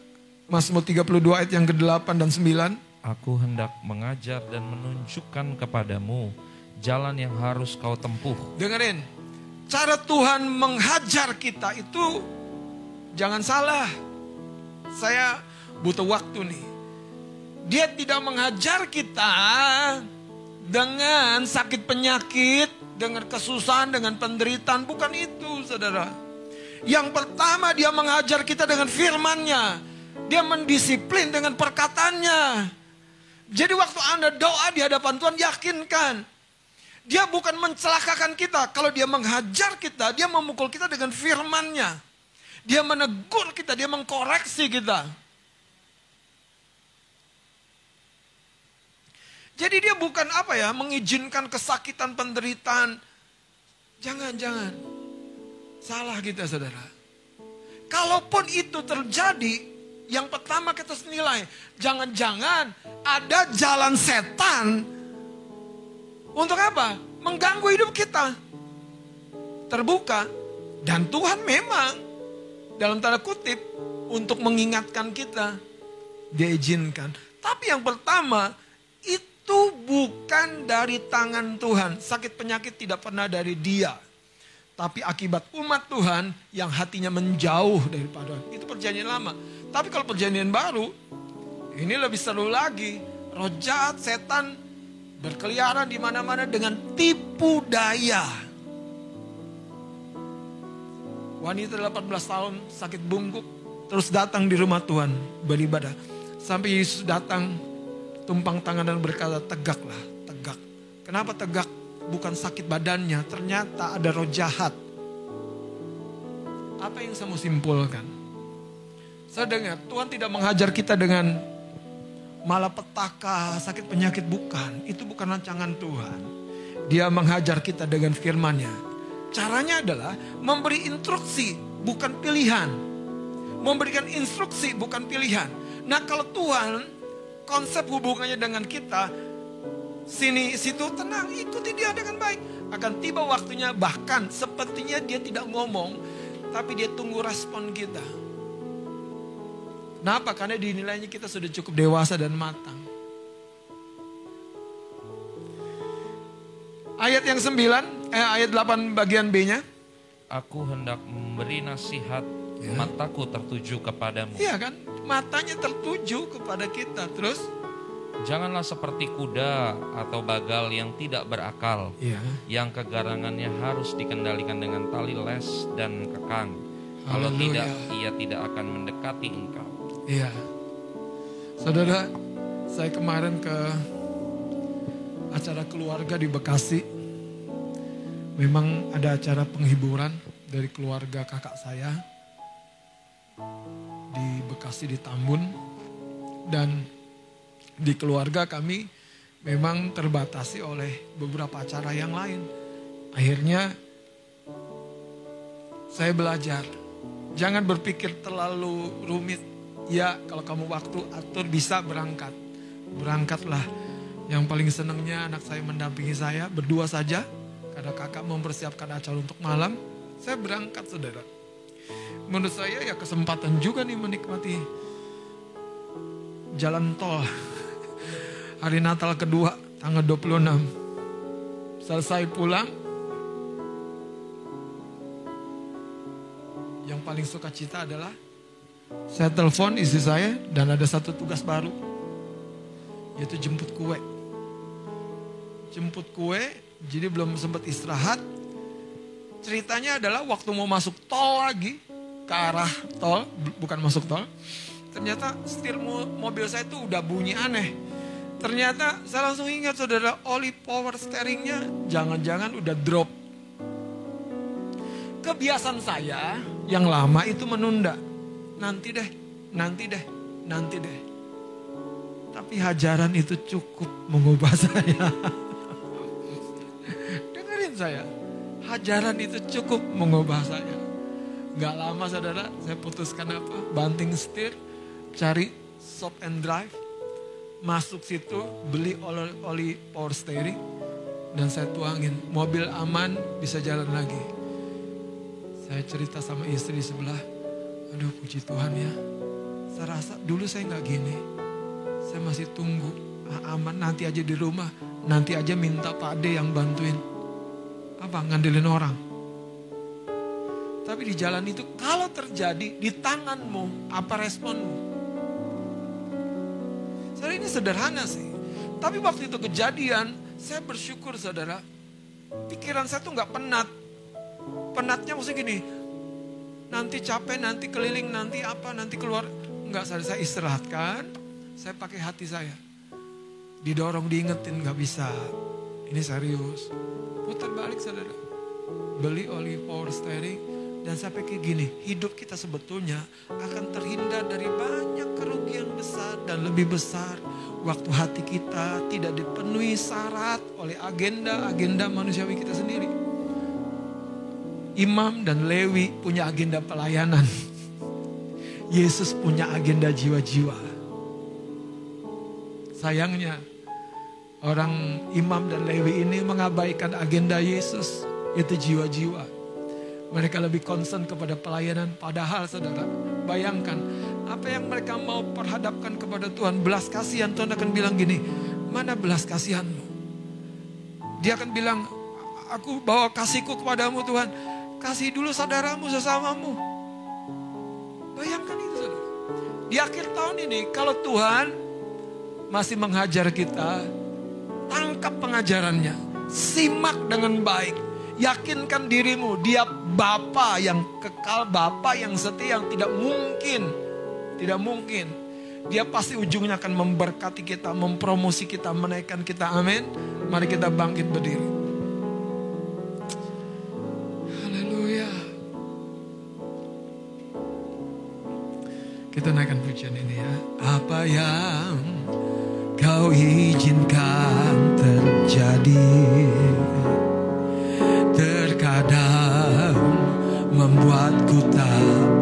Mazmur 32 ayat yang ke-8 dan 9. Aku hendak mengajar dan menunjukkan kepadamu jalan yang harus kau tempuh. Dengerin, cara Tuhan menghajar kita itu jangan salah. Saya butuh waktu nih. Dia tidak menghajar kita dengan sakit penyakit, dengan kesusahan, dengan penderitaan. Bukan itu saudara. Yang pertama dia mengajar kita dengan firmannya. Dia mendisiplin dengan perkataannya. Jadi waktu Anda doa di hadapan Tuhan yakinkan. Dia bukan mencelakakan kita. Kalau dia menghajar kita, dia memukul kita dengan firmannya. Dia menegur kita, dia mengkoreksi kita. Jadi dia bukan apa ya, mengizinkan kesakitan, penderitaan. Jangan, jangan. Salah kita saudara. Kalaupun itu terjadi, yang pertama kita nilai, jangan-jangan ada jalan setan untuk apa? Mengganggu hidup kita. Terbuka. Dan Tuhan memang dalam tanda kutip untuk mengingatkan kita. Dia izinkan. Tapi yang pertama itu bukan dari tangan Tuhan. Sakit penyakit tidak pernah dari dia. Tapi akibat umat Tuhan yang hatinya menjauh daripada itu perjanjian lama. Tapi kalau perjanjian baru, ini lebih seru lagi. Roh jahat, setan berkeliaran di mana-mana dengan tipu daya. Wanita 18 tahun sakit bungkuk terus datang di rumah Tuhan beribadah. Sampai Yesus datang tumpang tangan dan berkata tegaklah, tegak. Kenapa tegak? Bukan sakit badannya, ternyata ada roh jahat. Apa yang saya mau simpulkan? Saya dengar Tuhan tidak menghajar kita dengan malapetaka, sakit penyakit bukan. Itu bukan rancangan Tuhan. Dia menghajar kita dengan firman-Nya. Caranya adalah memberi instruksi, bukan pilihan. Memberikan instruksi, bukan pilihan. Nah kalau Tuhan, konsep hubungannya dengan kita, sini situ tenang, ikuti dia dengan baik. Akan tiba waktunya, bahkan sepertinya dia tidak ngomong, tapi dia tunggu respon kita. Kenapa? Karena dinilainya kita sudah cukup dewasa dan matang. Ayat yang 9, eh, ayat 8 bagian B-nya. Aku hendak memberi nasihat Mataku tertuju kepadamu. Iya kan? Matanya tertuju kepada kita. Terus? Janganlah seperti kuda atau bagal yang tidak berakal, Iya. yang kegarangannya harus dikendalikan dengan tali les dan kekang. Kalau Haleluya. tidak, ia tidak akan mendekati engkau. Iya. Saudara, saya kemarin ke acara keluarga di Bekasi. Memang ada acara penghiburan dari keluarga kakak saya di Bekasi di Tambun dan di keluarga kami memang terbatasi oleh beberapa acara yang lain. Akhirnya saya belajar jangan berpikir terlalu rumit. Ya, kalau kamu waktu atur bisa berangkat. Berangkatlah. Yang paling senangnya anak saya mendampingi saya berdua saja. Karena kakak mempersiapkan acara untuk malam. Saya berangkat saudara. Menurut saya ya kesempatan juga nih menikmati jalan tol. Hari Natal kedua tanggal 26. Selesai pulang, yang paling suka cita adalah saya telepon istri saya dan ada satu tugas baru yaitu jemput kue. Jemput kue, jadi belum sempat istirahat. Ceritanya adalah waktu mau masuk tol lagi ke arah tol, bu- bukan masuk tol. Ternyata setir mo- mobil saya itu udah bunyi aneh. Ternyata saya langsung ingat saudara oli power steeringnya jangan-jangan udah drop kebiasaan saya yang lama itu menunda. Nanti deh, nanti deh, nanti deh. Tapi hajaran itu cukup mengubah saya. Dengerin saya. Hajaran itu cukup mengubah saya. Gak lama saudara, saya putuskan apa? Banting setir, cari stop and drive. Masuk situ, beli oli, oli power steering. Dan saya tuangin, mobil aman bisa jalan lagi. Saya cerita sama istri sebelah, aduh puji Tuhan ya. Saya rasa dulu saya nggak gini. Saya masih tunggu, ah, aman nanti aja di rumah. Nanti aja minta Pak Ade yang bantuin. Apa, ngandelin orang. Tapi di jalan itu kalau terjadi di tanganmu, apa responmu? Saudara ini sederhana sih. Tapi waktu itu kejadian, saya bersyukur saudara. Pikiran saya tuh nggak penat penatnya maksudnya gini, nanti capek, nanti keliling, nanti apa, nanti keluar. Enggak, saya, saya istirahatkan, saya pakai hati saya. Didorong, diingetin, nggak bisa. Ini serius. Putar balik saudara. Beli oli power steering, dan saya pikir gini, hidup kita sebetulnya akan terhindar dari banyak kerugian besar dan lebih besar. Waktu hati kita tidak dipenuhi syarat oleh agenda-agenda manusiawi kita sendiri. Imam dan Lewi punya agenda pelayanan. Yesus punya agenda jiwa-jiwa. Sayangnya orang Imam dan Lewi ini mengabaikan agenda Yesus itu jiwa-jiwa. Mereka lebih concern kepada pelayanan padahal saudara bayangkan apa yang mereka mau perhadapkan kepada Tuhan belas kasihan Tuhan akan bilang gini mana belas kasihanmu dia akan bilang aku bawa kasihku kepadamu Tuhan kasih dulu saudaramu sesamamu. Bayangkan itu saudara. Di akhir tahun ini kalau Tuhan masih menghajar kita, tangkap pengajarannya. Simak dengan baik. Yakinkan dirimu dia Bapa yang kekal, Bapa yang setia yang tidak mungkin. Tidak mungkin. Dia pasti ujungnya akan memberkati kita, mempromosi kita, menaikkan kita. Amin. Mari kita bangkit berdiri. Haleluya. Kita naikkan pujian ini ya. Apa yang kau izinkan terjadi membuatku tak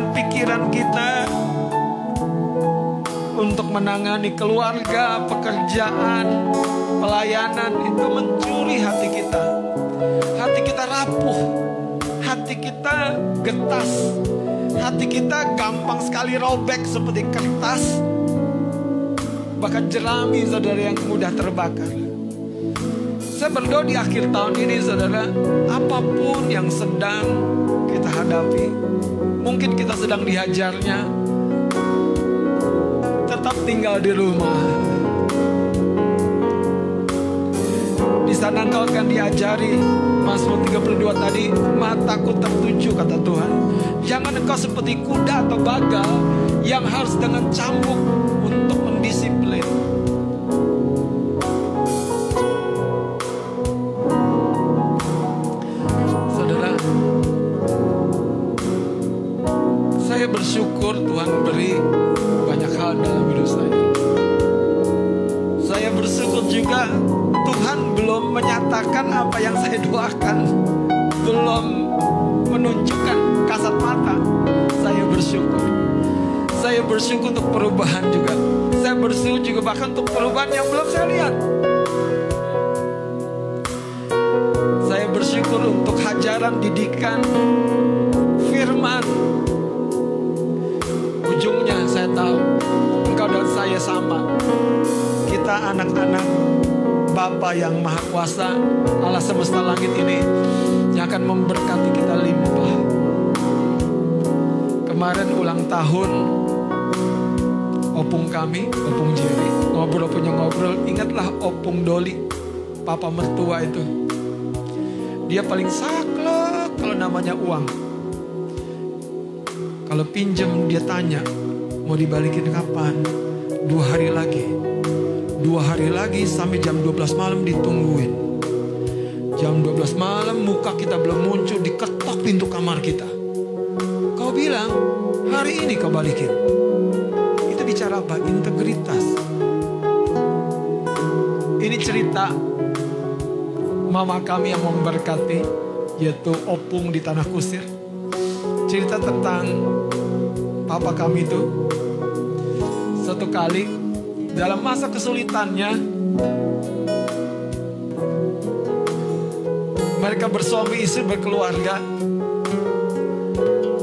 pikiran kita untuk menangani keluarga, pekerjaan, pelayanan itu mencuri hati kita. Hati kita rapuh, hati kita getas, hati kita gampang sekali robek seperti kertas, bahkan jerami saudara yang mudah terbakar. Saya berdoa di akhir tahun ini saudara, apa pun yang sedang hadapi, mungkin kita sedang dihajarnya, tetap tinggal di rumah. Di sana engkau akan diajari. Mazmur 32 tadi Mataku tertuju kata Tuhan. Jangan engkau seperti kuda atau bagal Yang harus dengan cambuk Untuk mendisiplin bersyukur Tuhan beri banyak hal dalam hidup saya. Saya bersyukur juga Tuhan belum menyatakan apa yang saya doakan. Belum menunjukkan kasat mata. Saya bersyukur. Saya bersyukur untuk perubahan juga. Saya bersyukur juga bahkan untuk perubahan yang belum saya lihat. Saya bersyukur untuk hajaran didikan Bapa yang Maha Kuasa Allah semesta langit ini Yang akan memberkati kita limpah. Kemarin ulang tahun Opung kami, Opung Jerry Ngobrol punya ngobrol Ingatlah Opung Doli Papa mertua itu. Dia paling saklek Kalau namanya uang. Kalau pinjem dia tanya Mau dibalikin kapan? Dua hari lagi hari lagi sampai jam 12 malam ditungguin. Jam 12 malam muka kita belum muncul Diketok pintu kamar kita. Kau bilang hari ini kau balikin. Itu bicara apa? Integritas. Ini cerita Mama kami yang memberkati Yaitu opung di tanah kusir. Cerita tentang Papa kami itu Satu kali dalam masa kesulitannya mereka bersuami istri berkeluarga.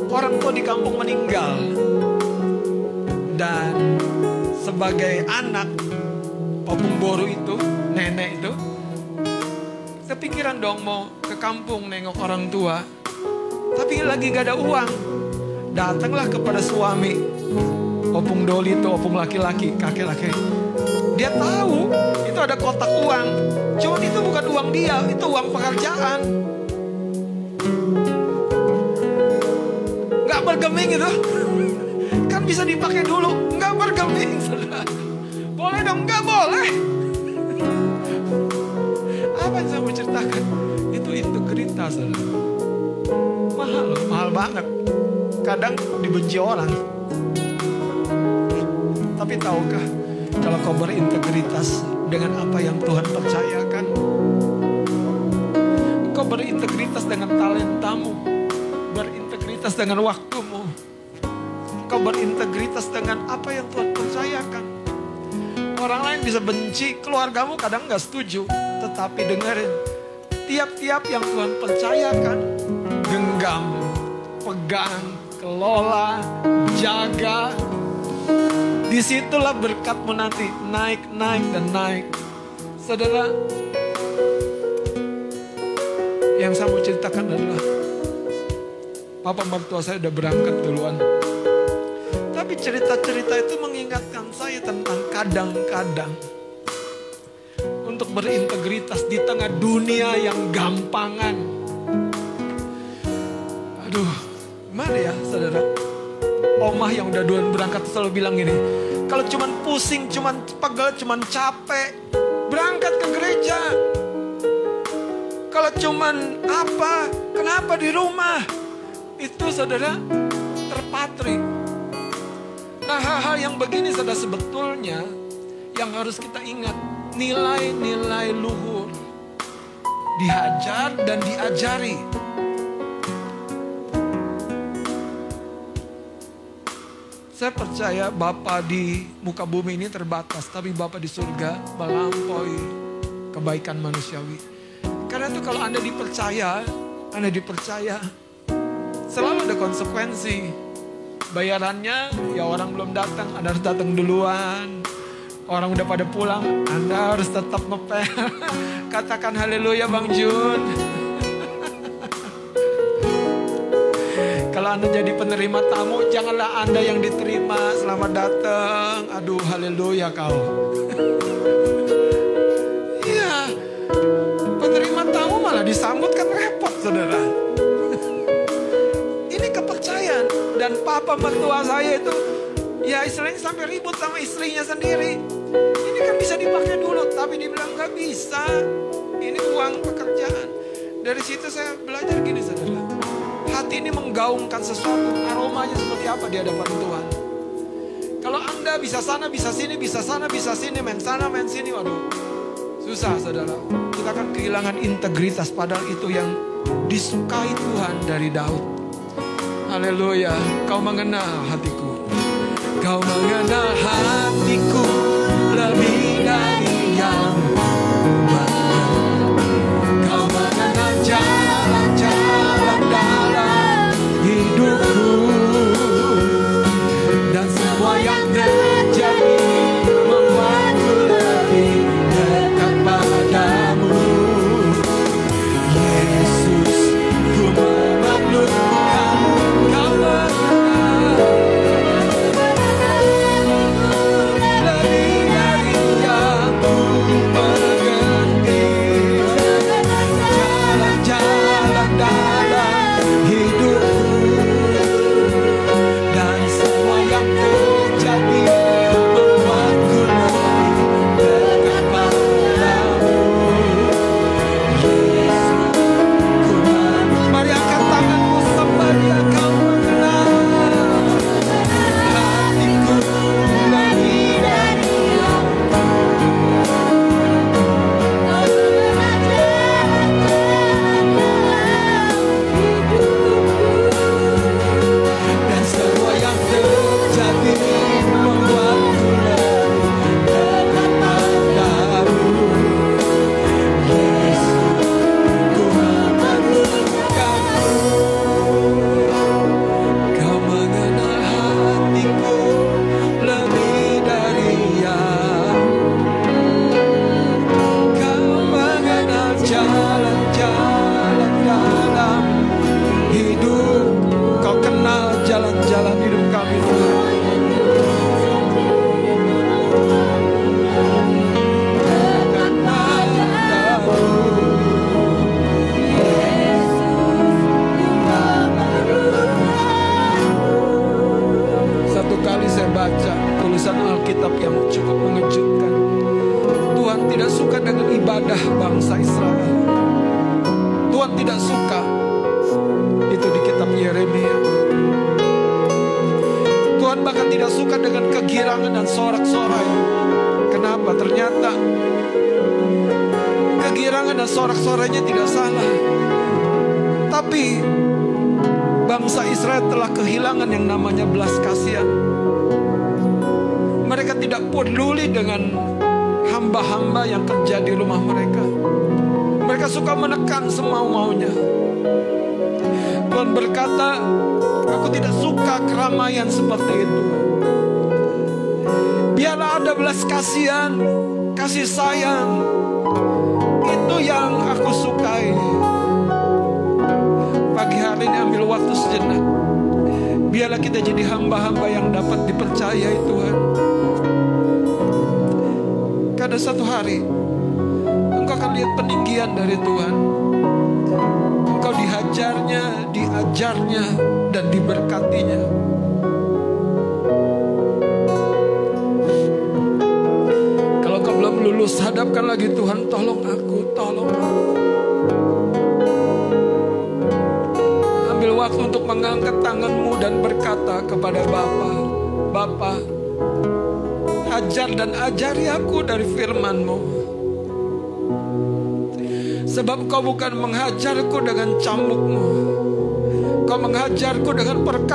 Orang tua di kampung meninggal. Dan sebagai anak opung boru itu nenek itu kepikiran dong mau ke kampung nengok orang tua. Tapi lagi gak ada uang datanglah kepada suami opung doli itu opung laki-laki kakek laki dia tahu itu ada kotak uang. Cuman itu bukan uang dia itu uang pekerjaan. Nggak bergeming itu. Kan bisa dipakai dulu. Nggak bergeming saudara. boleh dong? Nggak boleh. Apa yang saya mau ceritakan? Itu integritas saudara. mahal mahal banget. Kadang dibenci orang tapi tahukah kalau kau berintegritas dengan apa yang Tuhan percayakan, kau berintegritas dengan talentamu, berintegritas dengan waktumu, kau berintegritas dengan apa yang Tuhan percayakan. Orang lain bisa benci, keluargamu kadang nggak setuju, tetapi dengerin, tiap-tiap yang Tuhan percayakan, genggam, pegang, kelola, jaga, Di situlah berkatmu nanti naik, naik, dan naik. Saudara, yang saya mau ceritakan adalah Papa mertua saya udah berangkat duluan. Tapi cerita-cerita itu mengingatkan saya tentang kadang-kadang untuk berintegritas di tengah dunia yang gampangan. Aduh, mana ya saudara? Omah yang udah duluan berangkat selalu bilang gini, kalau cuman pusing, cuman pegel, cuman capek, berangkat ke gereja. Kalau cuman apa, kenapa di rumah? Itu saudara terpatri. Nah hal-hal yang begini saudara sebetulnya yang harus kita ingat. Nilai-nilai luhur. Dihajar dan diajari. Saya percaya Bapak di muka bumi ini terbatas, tapi Bapak di surga melampaui kebaikan manusiawi. Karena itu kalau Anda dipercaya, Anda dipercaya, selalu ada konsekuensi. Bayarannya ya orang belum datang, Anda harus datang duluan. Orang udah pada pulang, Anda harus tetap ngepel. Katakan haleluya Bang Jun. Kalau Anda jadi penerima tamu, janganlah Anda yang diterima. Selamat datang. Aduh, haleluya kau. Iya. Penerima tamu malah disambut kan repot, Saudara. Ini kepercayaan dan papa mertua saya itu ya istilahnya sampai ribut sama istrinya sendiri. Ini kan bisa dipakai dulu, tapi dibilang nggak bisa. Ini uang pekerjaan. Dari situ saya belajar gini, saudara hati ini menggaungkan sesuatu aromanya seperti apa di hadapan Tuhan. Kalau Anda bisa sana, bisa sini, bisa sana, bisa sini, main sana, main sini, waduh. Susah saudara. Kita akan kehilangan integritas padahal itu yang disukai Tuhan dari Daud. Haleluya. Kau mengenal hatiku. Kau mengenal hatiku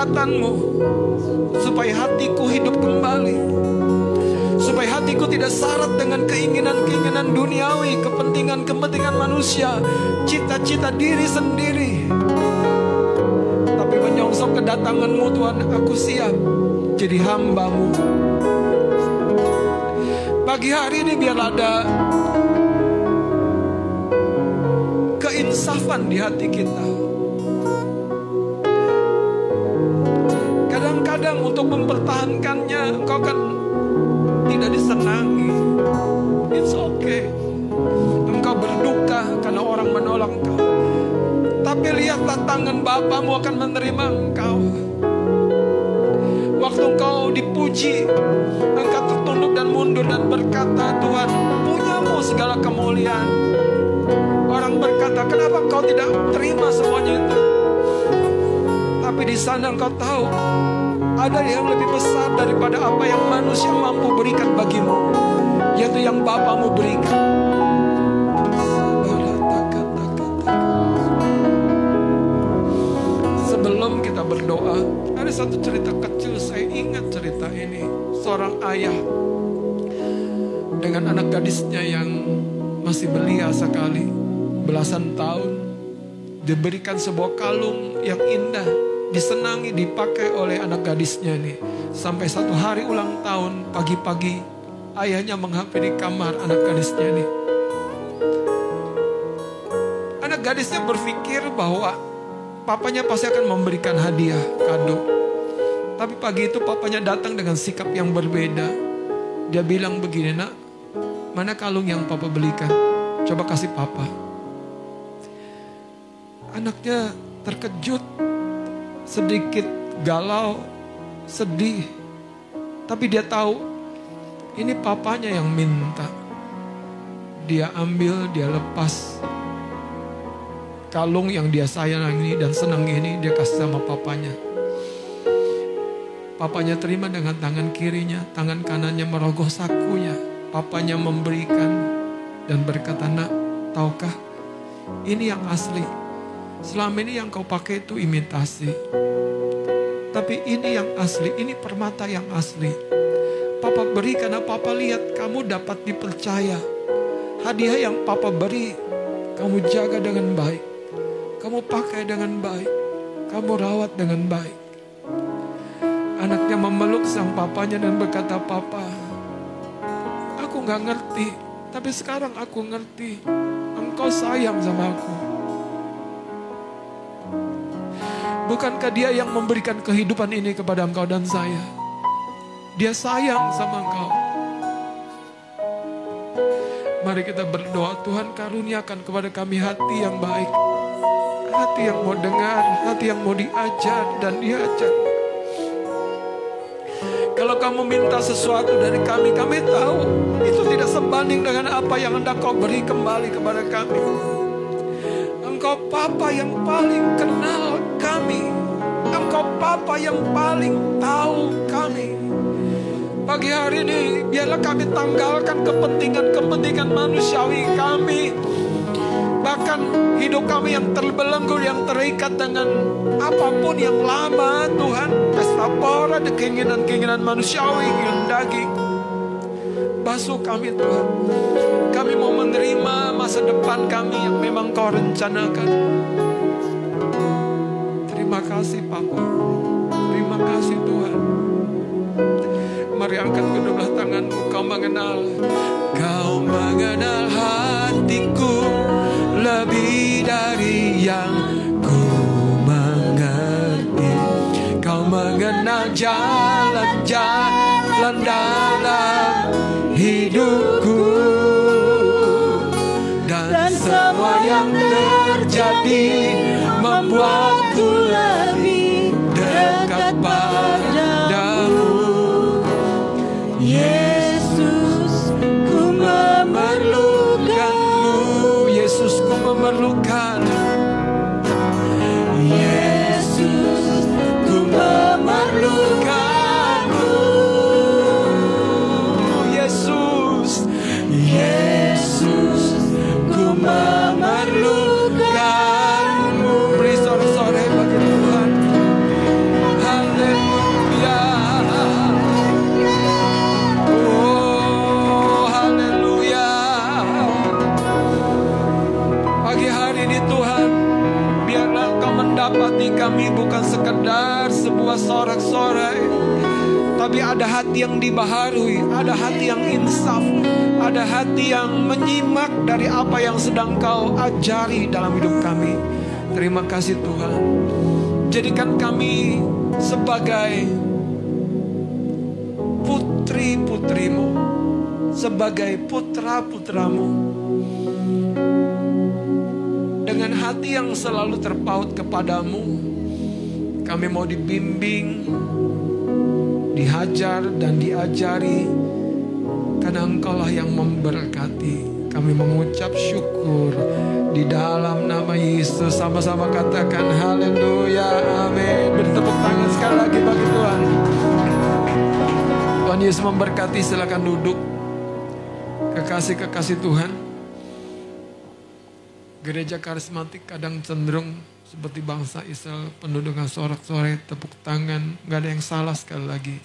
perkataanmu Supaya hatiku hidup kembali. Supaya hatiku tidak syarat dengan keinginan-keinginan duniawi Kepentingan-kepentingan manusia Cita-cita diri sendiri. Tapi menyongsong kedatanganmu Tuhan Aku siap jadi hambamu. Pagi hari ini biar ada keinsafan di hati kita. Kadang-kadang untuk mempertahankannya engkau kan tidak disenangi. It's okay. Engkau berduka karena orang menolak engkau. Tapi lihatlah tangan Bapamu akan menerima engkau. Waktu engkau dipuji, engkau tertunduk dan mundur dan berkata, Tuhan, punyamu segala kemuliaan. Orang berkata, kenapa engkau tidak terima semuanya itu? Tapi di sana engkau tahu, ada yang lebih besar daripada apa yang manusia mampu berikan bagimu, yaitu yang Bapamu berikan. Sebelum kita berdoa, ada satu cerita kecil saya ingat cerita ini. Seorang ayah dengan anak gadisnya yang masih belia sekali, belasan tahun, diberikan sebuah kalung yang indah, disenangi, dipakai oleh anak gadisnya ini. Sampai satu hari ulang tahun, pagi-pagi, ayahnya menghampiri kamar anak gadisnya ini. Anak gadisnya berpikir bahwa papanya pasti akan memberikan hadiah, kado. Tapi pagi itu papanya datang dengan sikap yang berbeda. Dia bilang begini, nak, mana kalung yang papa belikan? Coba kasih papa. Anaknya terkejut, sedikit galau, sedih. Tapi dia tahu ini papanya yang minta. Dia ambil, dia lepas kalung yang dia sayang ini dan senang ini dia kasih sama papanya. Papanya terima dengan tangan kirinya, tangan kanannya merogoh sakunya. Papanya memberikan dan berkata, nak, tahukah ini yang asli. Selama ini yang kau pakai itu imitasi. Tapi ini yang asli, ini permata yang asli. Papa beri karena Papa lihat kamu dapat dipercaya. Hadiah yang Papa beri, kamu jaga dengan baik. Kamu pakai dengan baik. Kamu rawat dengan baik. Anaknya memeluk sang papanya dan berkata, Papa, aku gak ngerti. Tapi sekarang aku ngerti. Engkau sayang sama aku. Bukankah dia yang memberikan kehidupan ini kepada engkau dan saya? Dia sayang sama engkau. Mari kita berdoa, Tuhan karuniakan kepada kami hati yang baik. Hati yang mau dengar, hati yang mau diajar dan diajak. Kalau kamu minta sesuatu dari kami, kami tahu itu tidak sebanding dengan apa yang hendak kau beri kembali kepada kami. Engkau Papa yang paling kenal kami. Engkau Papa yang paling tahu kami. Pagi hari ini biarlah kami tanggalkan kepentingan-kepentingan manusiawi kami. Bahkan hidup kami yang terbelenggu, yang terikat dengan apa pun yang lama Tuhan. Pesta pora, keinginan-keinginan manusiawi, yang daging. Basuh kami Tuhan. Kami mau menerima masa depan kami yang memang kau rencanakan. Kasih Papa. Terima kasih Tuhan. Mari angkat kedua tanganmu, kau mengenal, kau mengenal hatiku lebih dari yang ku mengerti. Kau mengenal jalan-jalan dalam ada hati yang dibaharui, ada hati yang insaf, ada hati yang menyimak dari apa yang sedang Kau ajari dalam hidup kami. Terima kasih Tuhan. Jadikan kami sebagai putri-putrimu, sebagai putra-putramu. Dengan hati yang selalu terpaut kepadamu, kami mau dibimbing, dihajar dan diajari, karena engkaulah yang memberkati. Kami mengucap syukur di dalam nama Yesus. Sama-sama katakan haleluya, amin. Beri tepuk tangan sekali lagi bagi Tuhan. Tuhan Yesus memberkati, silakan duduk. Kekasih-kekasih Tuhan. Gereja karismatik kadang cenderung seperti bangsa Israel penuh dengan sorak-sorai, tepuk tangan, nggak ada yang salah sekali lagi.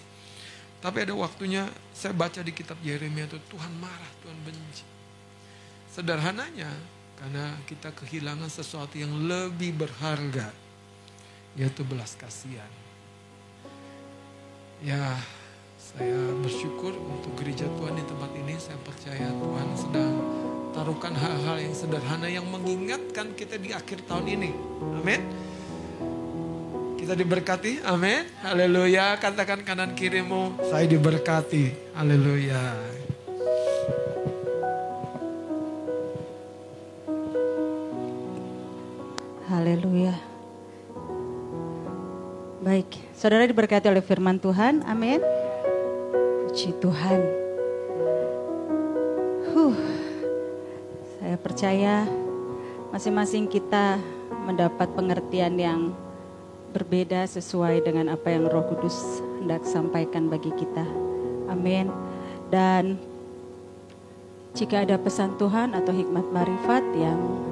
Tapi ada waktunya saya baca di kitab Yeremia itu Tuhan marah, Tuhan benci. Sederhananya karena kita kehilangan sesuatu yang lebih berharga yaitu belas kasihan. Ya, saya bersyukur untuk gereja Tuhan di tempat ini. Saya percaya Tuhan sedang taruhkan hal-hal yang sederhana yang mengingatkan kita di akhir tahun ini. Amin. Kita diberkati, amin. Haleluya. Katakan kanan kirimu, saya diberkati. Haleluya. Haleluya. Baik, saudara diberkati oleh firman Tuhan. Amin. Puji Tuhan. Huh. Saya percaya masing-masing kita mendapat pengertian yang berbeda sesuai dengan apa yang Roh Kudus hendak sampaikan bagi kita. Amin. Dan jika ada pesan Tuhan atau hikmat marifat yang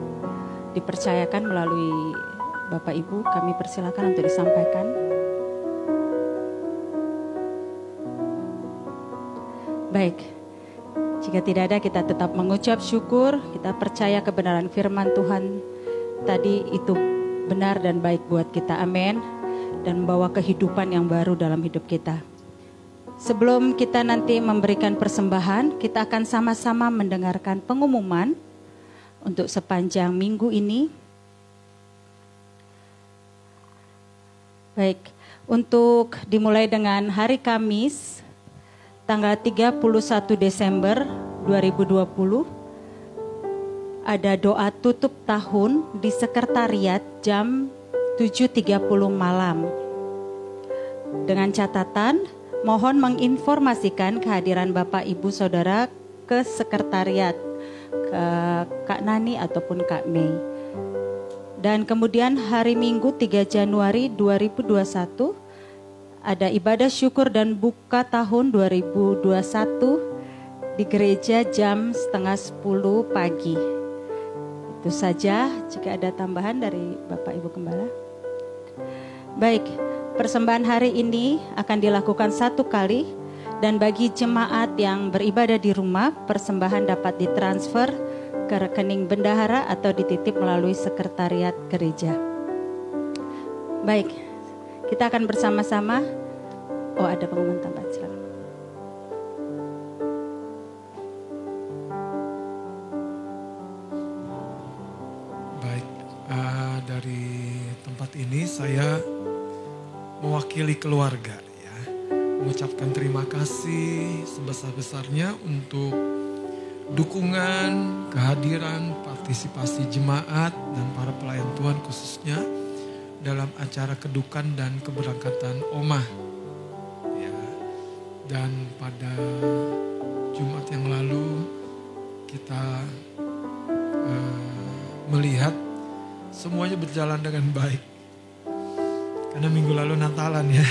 dipercayakan melalui Bapak Ibu, kami persilakan untuk disampaikan. Baik, jika tidak ada kita tetap mengucap syukur, kita percaya kebenaran firman Tuhan tadi itu benar dan baik buat kita, amin. Dan membawa kehidupan yang baru dalam hidup kita. Sebelum kita nanti memberikan persembahan, kita akan sama-sama mendengarkan pengumuman untuk sepanjang minggu ini. Baik, untuk dimulai dengan hari Kamis tanggal 31 Desember 2020 ada doa tutup tahun di sekretariat jam 7.30 malam. Dengan catatan, mohon menginformasikan kehadiran Bapak Ibu Saudara ke sekretariat ke Kak Nani ataupun Kak Mei. Dan kemudian hari Minggu 3 Januari 2021 ada ibadah syukur dan buka tahun 2021 di gereja jam setengah 10 pagi. Itu saja jika ada tambahan dari Bapak Ibu Gembala. Baik, persembahan hari ini akan dilakukan satu kali dan bagi jemaat yang beribadah di rumah, persembahan dapat ditransfer ke rekening bendahara atau dititip melalui sekretariat gereja. Baik, kita akan bersama-sama. Oh ada pengumuman tambahan silakan. Baik uh, dari tempat ini saya mewakili keluarga ya mengucapkan terima kasih sebesar besarnya untuk dukungan, kehadiran, partisipasi jemaat dan para pelayan Tuhan khususnya dalam acara kedukan dan keberangkatan Omah dan pada Jumat yang lalu kita uh, melihat semuanya berjalan dengan baik. Karena minggu lalu Natalan ya,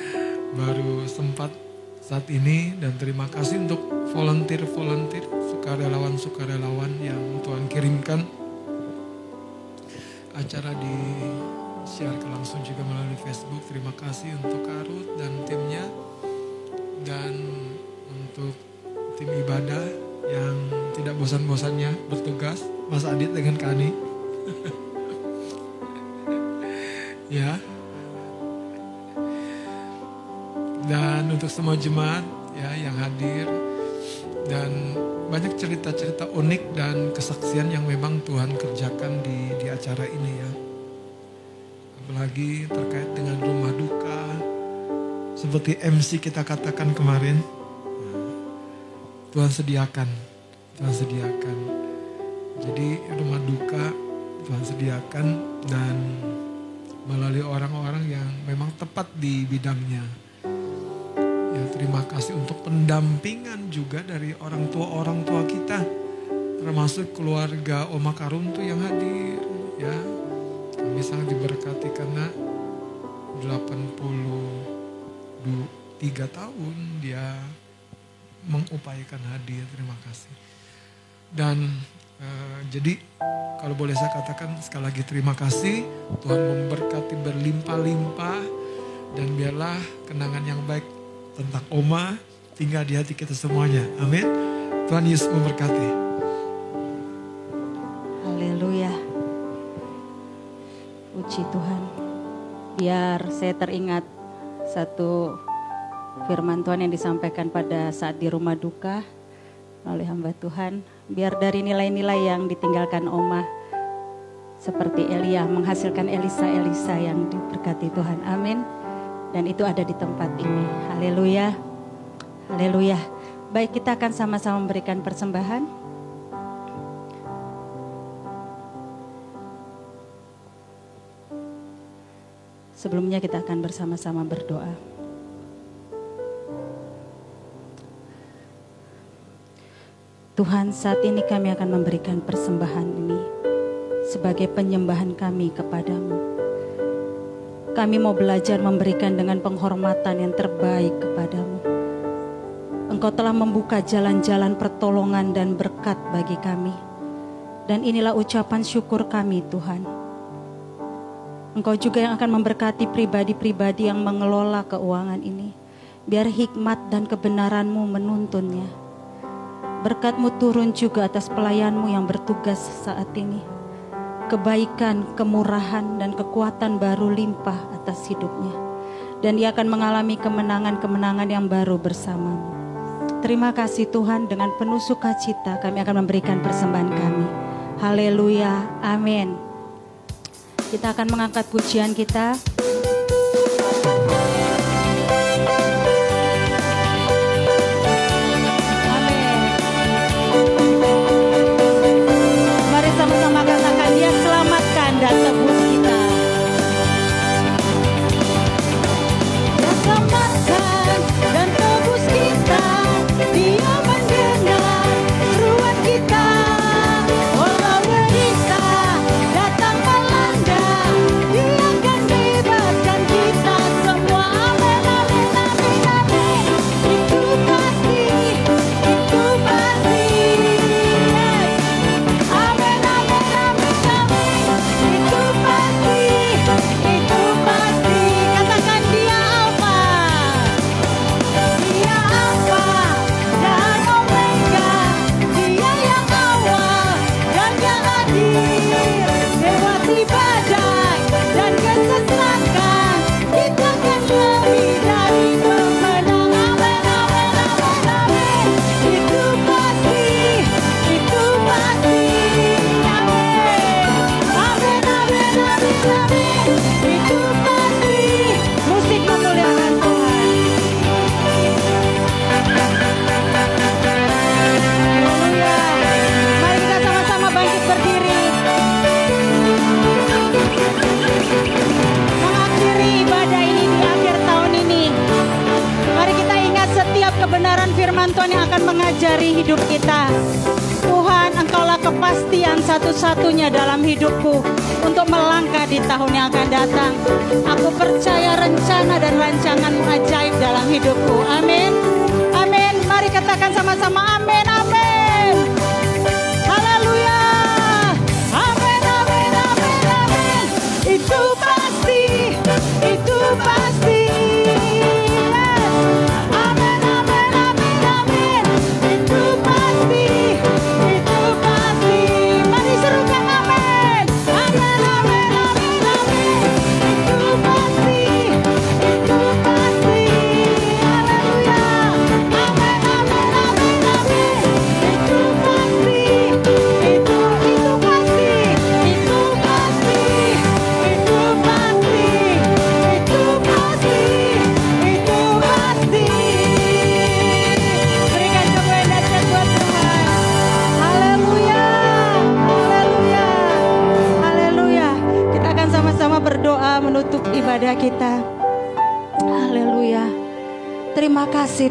baru sempat saat ini dan terima kasih untuk volunteer-volunteer, sukarelawan-sukarelawan yang Tuhan kirimkan acara di share langsung juga melalui Facebook. Terima kasih untuk Karut dan timnya dan untuk tim ibadah yang tidak bosan-bosannya bertugas, Mas Adit dengan Kani. ya. Dan untuk semua jemaat ya yang hadir dan banyak cerita-cerita unik dan kesaksian yang memang Tuhan kerjakan di di acara ini ya. Apalagi terkait dengan rumah duka seperti MC kita katakan kemarin. Tuhan sediakan, Tuhan sediakan. Jadi rumah duka Tuhan sediakan dan melalui orang-orang yang memang tepat di bidangnya. Ya, terima kasih untuk pendampingan juga dari orang tua-orang tua kita. Termasuk keluarga Oma Karuntu yang hadir. Ya, kami sangat diberkati karena 83 tahun dia mengupayakan hadir. Terima kasih. Dan uh, jadi kalau boleh saya katakan sekali lagi terima kasih. Tuhan memberkati berlimpah-limpah dan biarlah kenangan yang baik tentang Oma tinggal di hati kita semuanya. Amin. Tuhan Yesus memberkati. Haleluya. Puji Tuhan. Biar saya teringat satu firman Tuhan yang disampaikan pada saat di rumah duka oleh hamba Tuhan. Biar dari nilai-nilai yang ditinggalkan Oma seperti Elia menghasilkan Elisa-Elisa yang diberkati Tuhan. Amin. Dan itu ada di tempat ini. Haleluya. Haleluya. Baik kita akan sama-sama memberikan persembahan. Sebelumnya kita akan bersama-sama berdoa. Tuhan saat ini kami akan memberikan persembahan ini sebagai penyembahan kami kepadamu. Kami mau belajar memberikan dengan penghormatan yang terbaik kepadamu. Engkau telah membuka jalan-jalan pertolongan dan berkat bagi kami. Dan inilah ucapan syukur kami Tuhan. Engkau juga yang akan memberkati pribadi-pribadi yang mengelola keuangan ini. Biar hikmat dan kebenaranmu menuntunnya Berkatmu turun juga atas pelayanmu yang bertugas saat ini. Kebaikan, kemurahan, dan kekuatan baru limpah atas hidupnya. Dan ia akan mengalami kemenangan-kemenangan yang baru bersamamu. Terima kasih Tuhan dengan penuh sukacita kami akan memberikan persembahan kami. Haleluya, amin. Kita akan mengangkat pujian kita.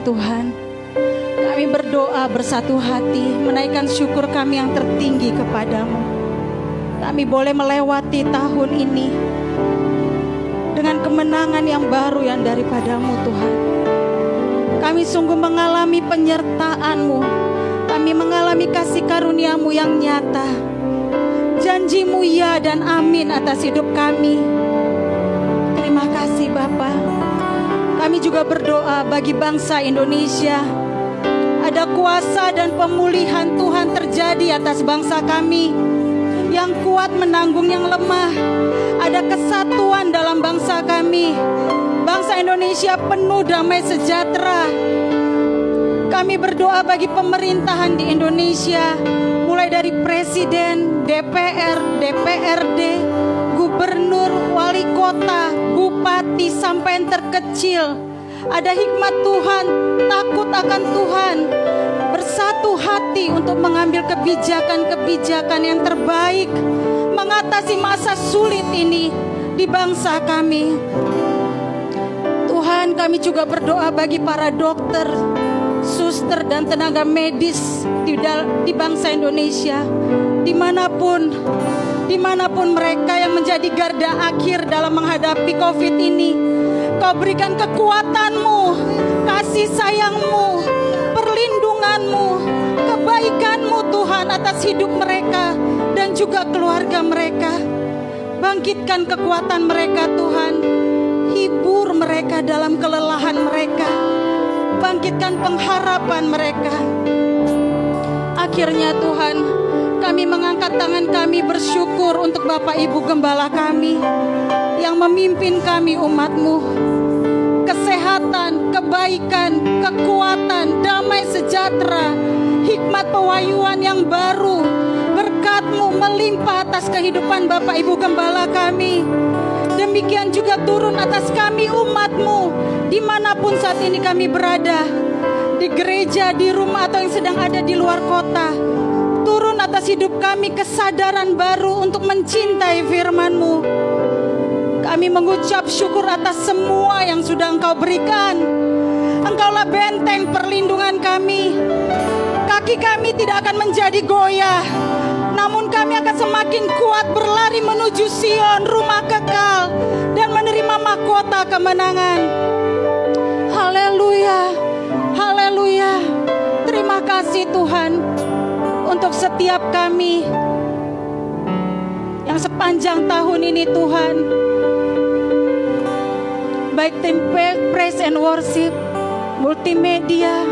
Tuhan. Kami berdoa bersatu hati, menaikkan syukur kami yang tertinggi kepadamu. Kami boleh melewati tahun ini dengan kemenangan yang baru yang daripadamu Tuhan. Kami sungguh mengalami penyertaan-Mu. Kami mengalami kasih karuniamu yang nyata. Janjimu ya dan amin atas hidup kami. Terima kasih Bapa. Kami juga berdoa bagi bangsa Indonesia. Ada kuasa dan pemulihan Tuhan terjadi atas bangsa kami. Yang kuat menanggung yang lemah. Ada kesatuan dalam bangsa kami. Bangsa Indonesia penuh damai sejahtera. Kami berdoa bagi pemerintahan di Indonesia, mulai dari presiden, DPR, DPRD, gubernur, wali kota, bupati, sampai yang terkecil. Ada hikmat Tuhan, takut akan Tuhan, bersatu hati untuk mengambil kebijakan-kebijakan yang terbaik, mengatasi masa sulit ini di bangsa kami. Tuhan kami juga berdoa bagi para dokter, suster dan tenaga medis di, di bangsa Indonesia di mana pun di mana pun mereka yang menjadi garda akhir dalam menghadapi COVID ini kau berikan kekuatanmu kasih sayangmu perlindunganmu kebaikanmu Tuhan atas hidup mereka dan juga keluarga mereka. Bangkitkan kekuatan mereka Tuhan. Hibur mereka dalam kelelahan mereka. Bangkitkan pengharapan mereka. Akhirnya Tuhan, kami mengangkat tangan kami bersyukur untuk Bapak Ibu Gembala kami yang memimpin kami umatmu. Kesehatan, kebaikan, kekuatan, damai sejahtera, hikmat pewahyuan yang baru, berkatmu melimpah atas kehidupan Bapak Ibu Gembala kami. Demikian juga turun atas kami umatmu di mana pun saat ini kami berada di gereja, di rumah atau yang sedang ada di luar kota. Atas hidup kami kesadaran baru untuk mencintai firman-Mu. Kami mengucap syukur atas semua yang sudah Engkau berikan. Engkaulah benteng perlindungan kami. Kaki kami tidak akan menjadi goyah. Namun kami akan semakin kuat berlari menuju Sion, rumah kekal. Dan menerima mahkota kemenangan. Haleluya. Haleluya. Terima kasih Tuhan untuk setiap kami yang sepanjang tahun ini Tuhan baik tim praise and worship, multimedia,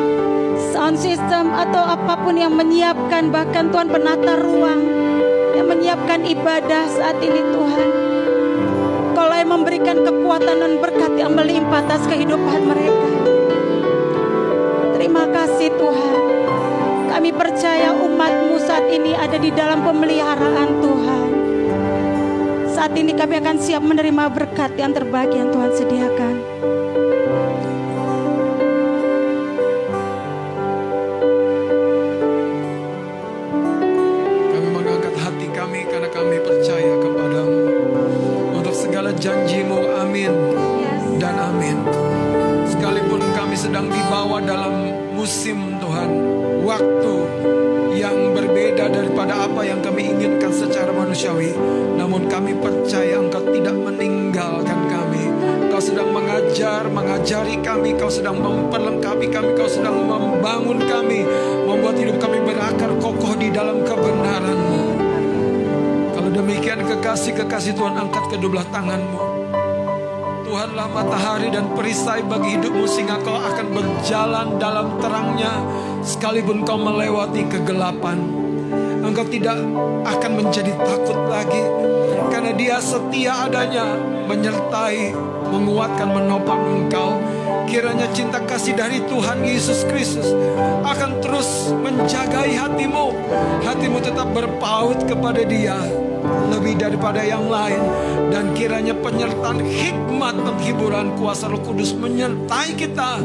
sound system atau apa pun yang menyiapkan bahkan Tuhan penata ruang yang menyiapkan ibadah saat ini Tuhan. Kalau yang memberikan kekuatan dan berkat yang melimpah atas kehidupan mereka. Terima kasih Tuhan. Kami percaya ini ada di dalam pemeliharaan Tuhan. Saat ini kami akan siap menerima berkat yang terbaik yang Tuhan sediakan. Demikian kekasih-kekasih Tuhan angkat kedua belah tanganmu. Tuhanlah matahari dan perisai bagi hidupmu sehingga kau akan berjalan dalam terangnya sekalipun kau melewati kegelapan. Engkau tidak akan menjadi takut lagi karena dia setia adanya menyertai, menguatkan, menopang engkau. Kiranya cinta kasih dari Tuhan Yesus Kristus akan terus menjagai hatimu. Hatimu tetap berpaut kepada dia lebih daripada yang lain. Dan kiranya penyertaan hikmat penghiburan kuasa Roh Kudus menyertai kita.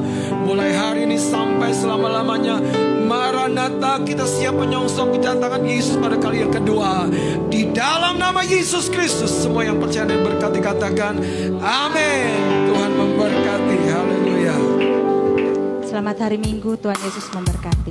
Mulai hari ini sampai selama-lamanya Maranatha kita siap menyongsong kedatangan Yesus pada kali yang kedua. Di dalam nama Yesus Kristus semua yang percaya dan berkati katakan amin. Tuhan memberkati. Haleluya. Selamat hari Minggu, Tuhan Yesus memberkati.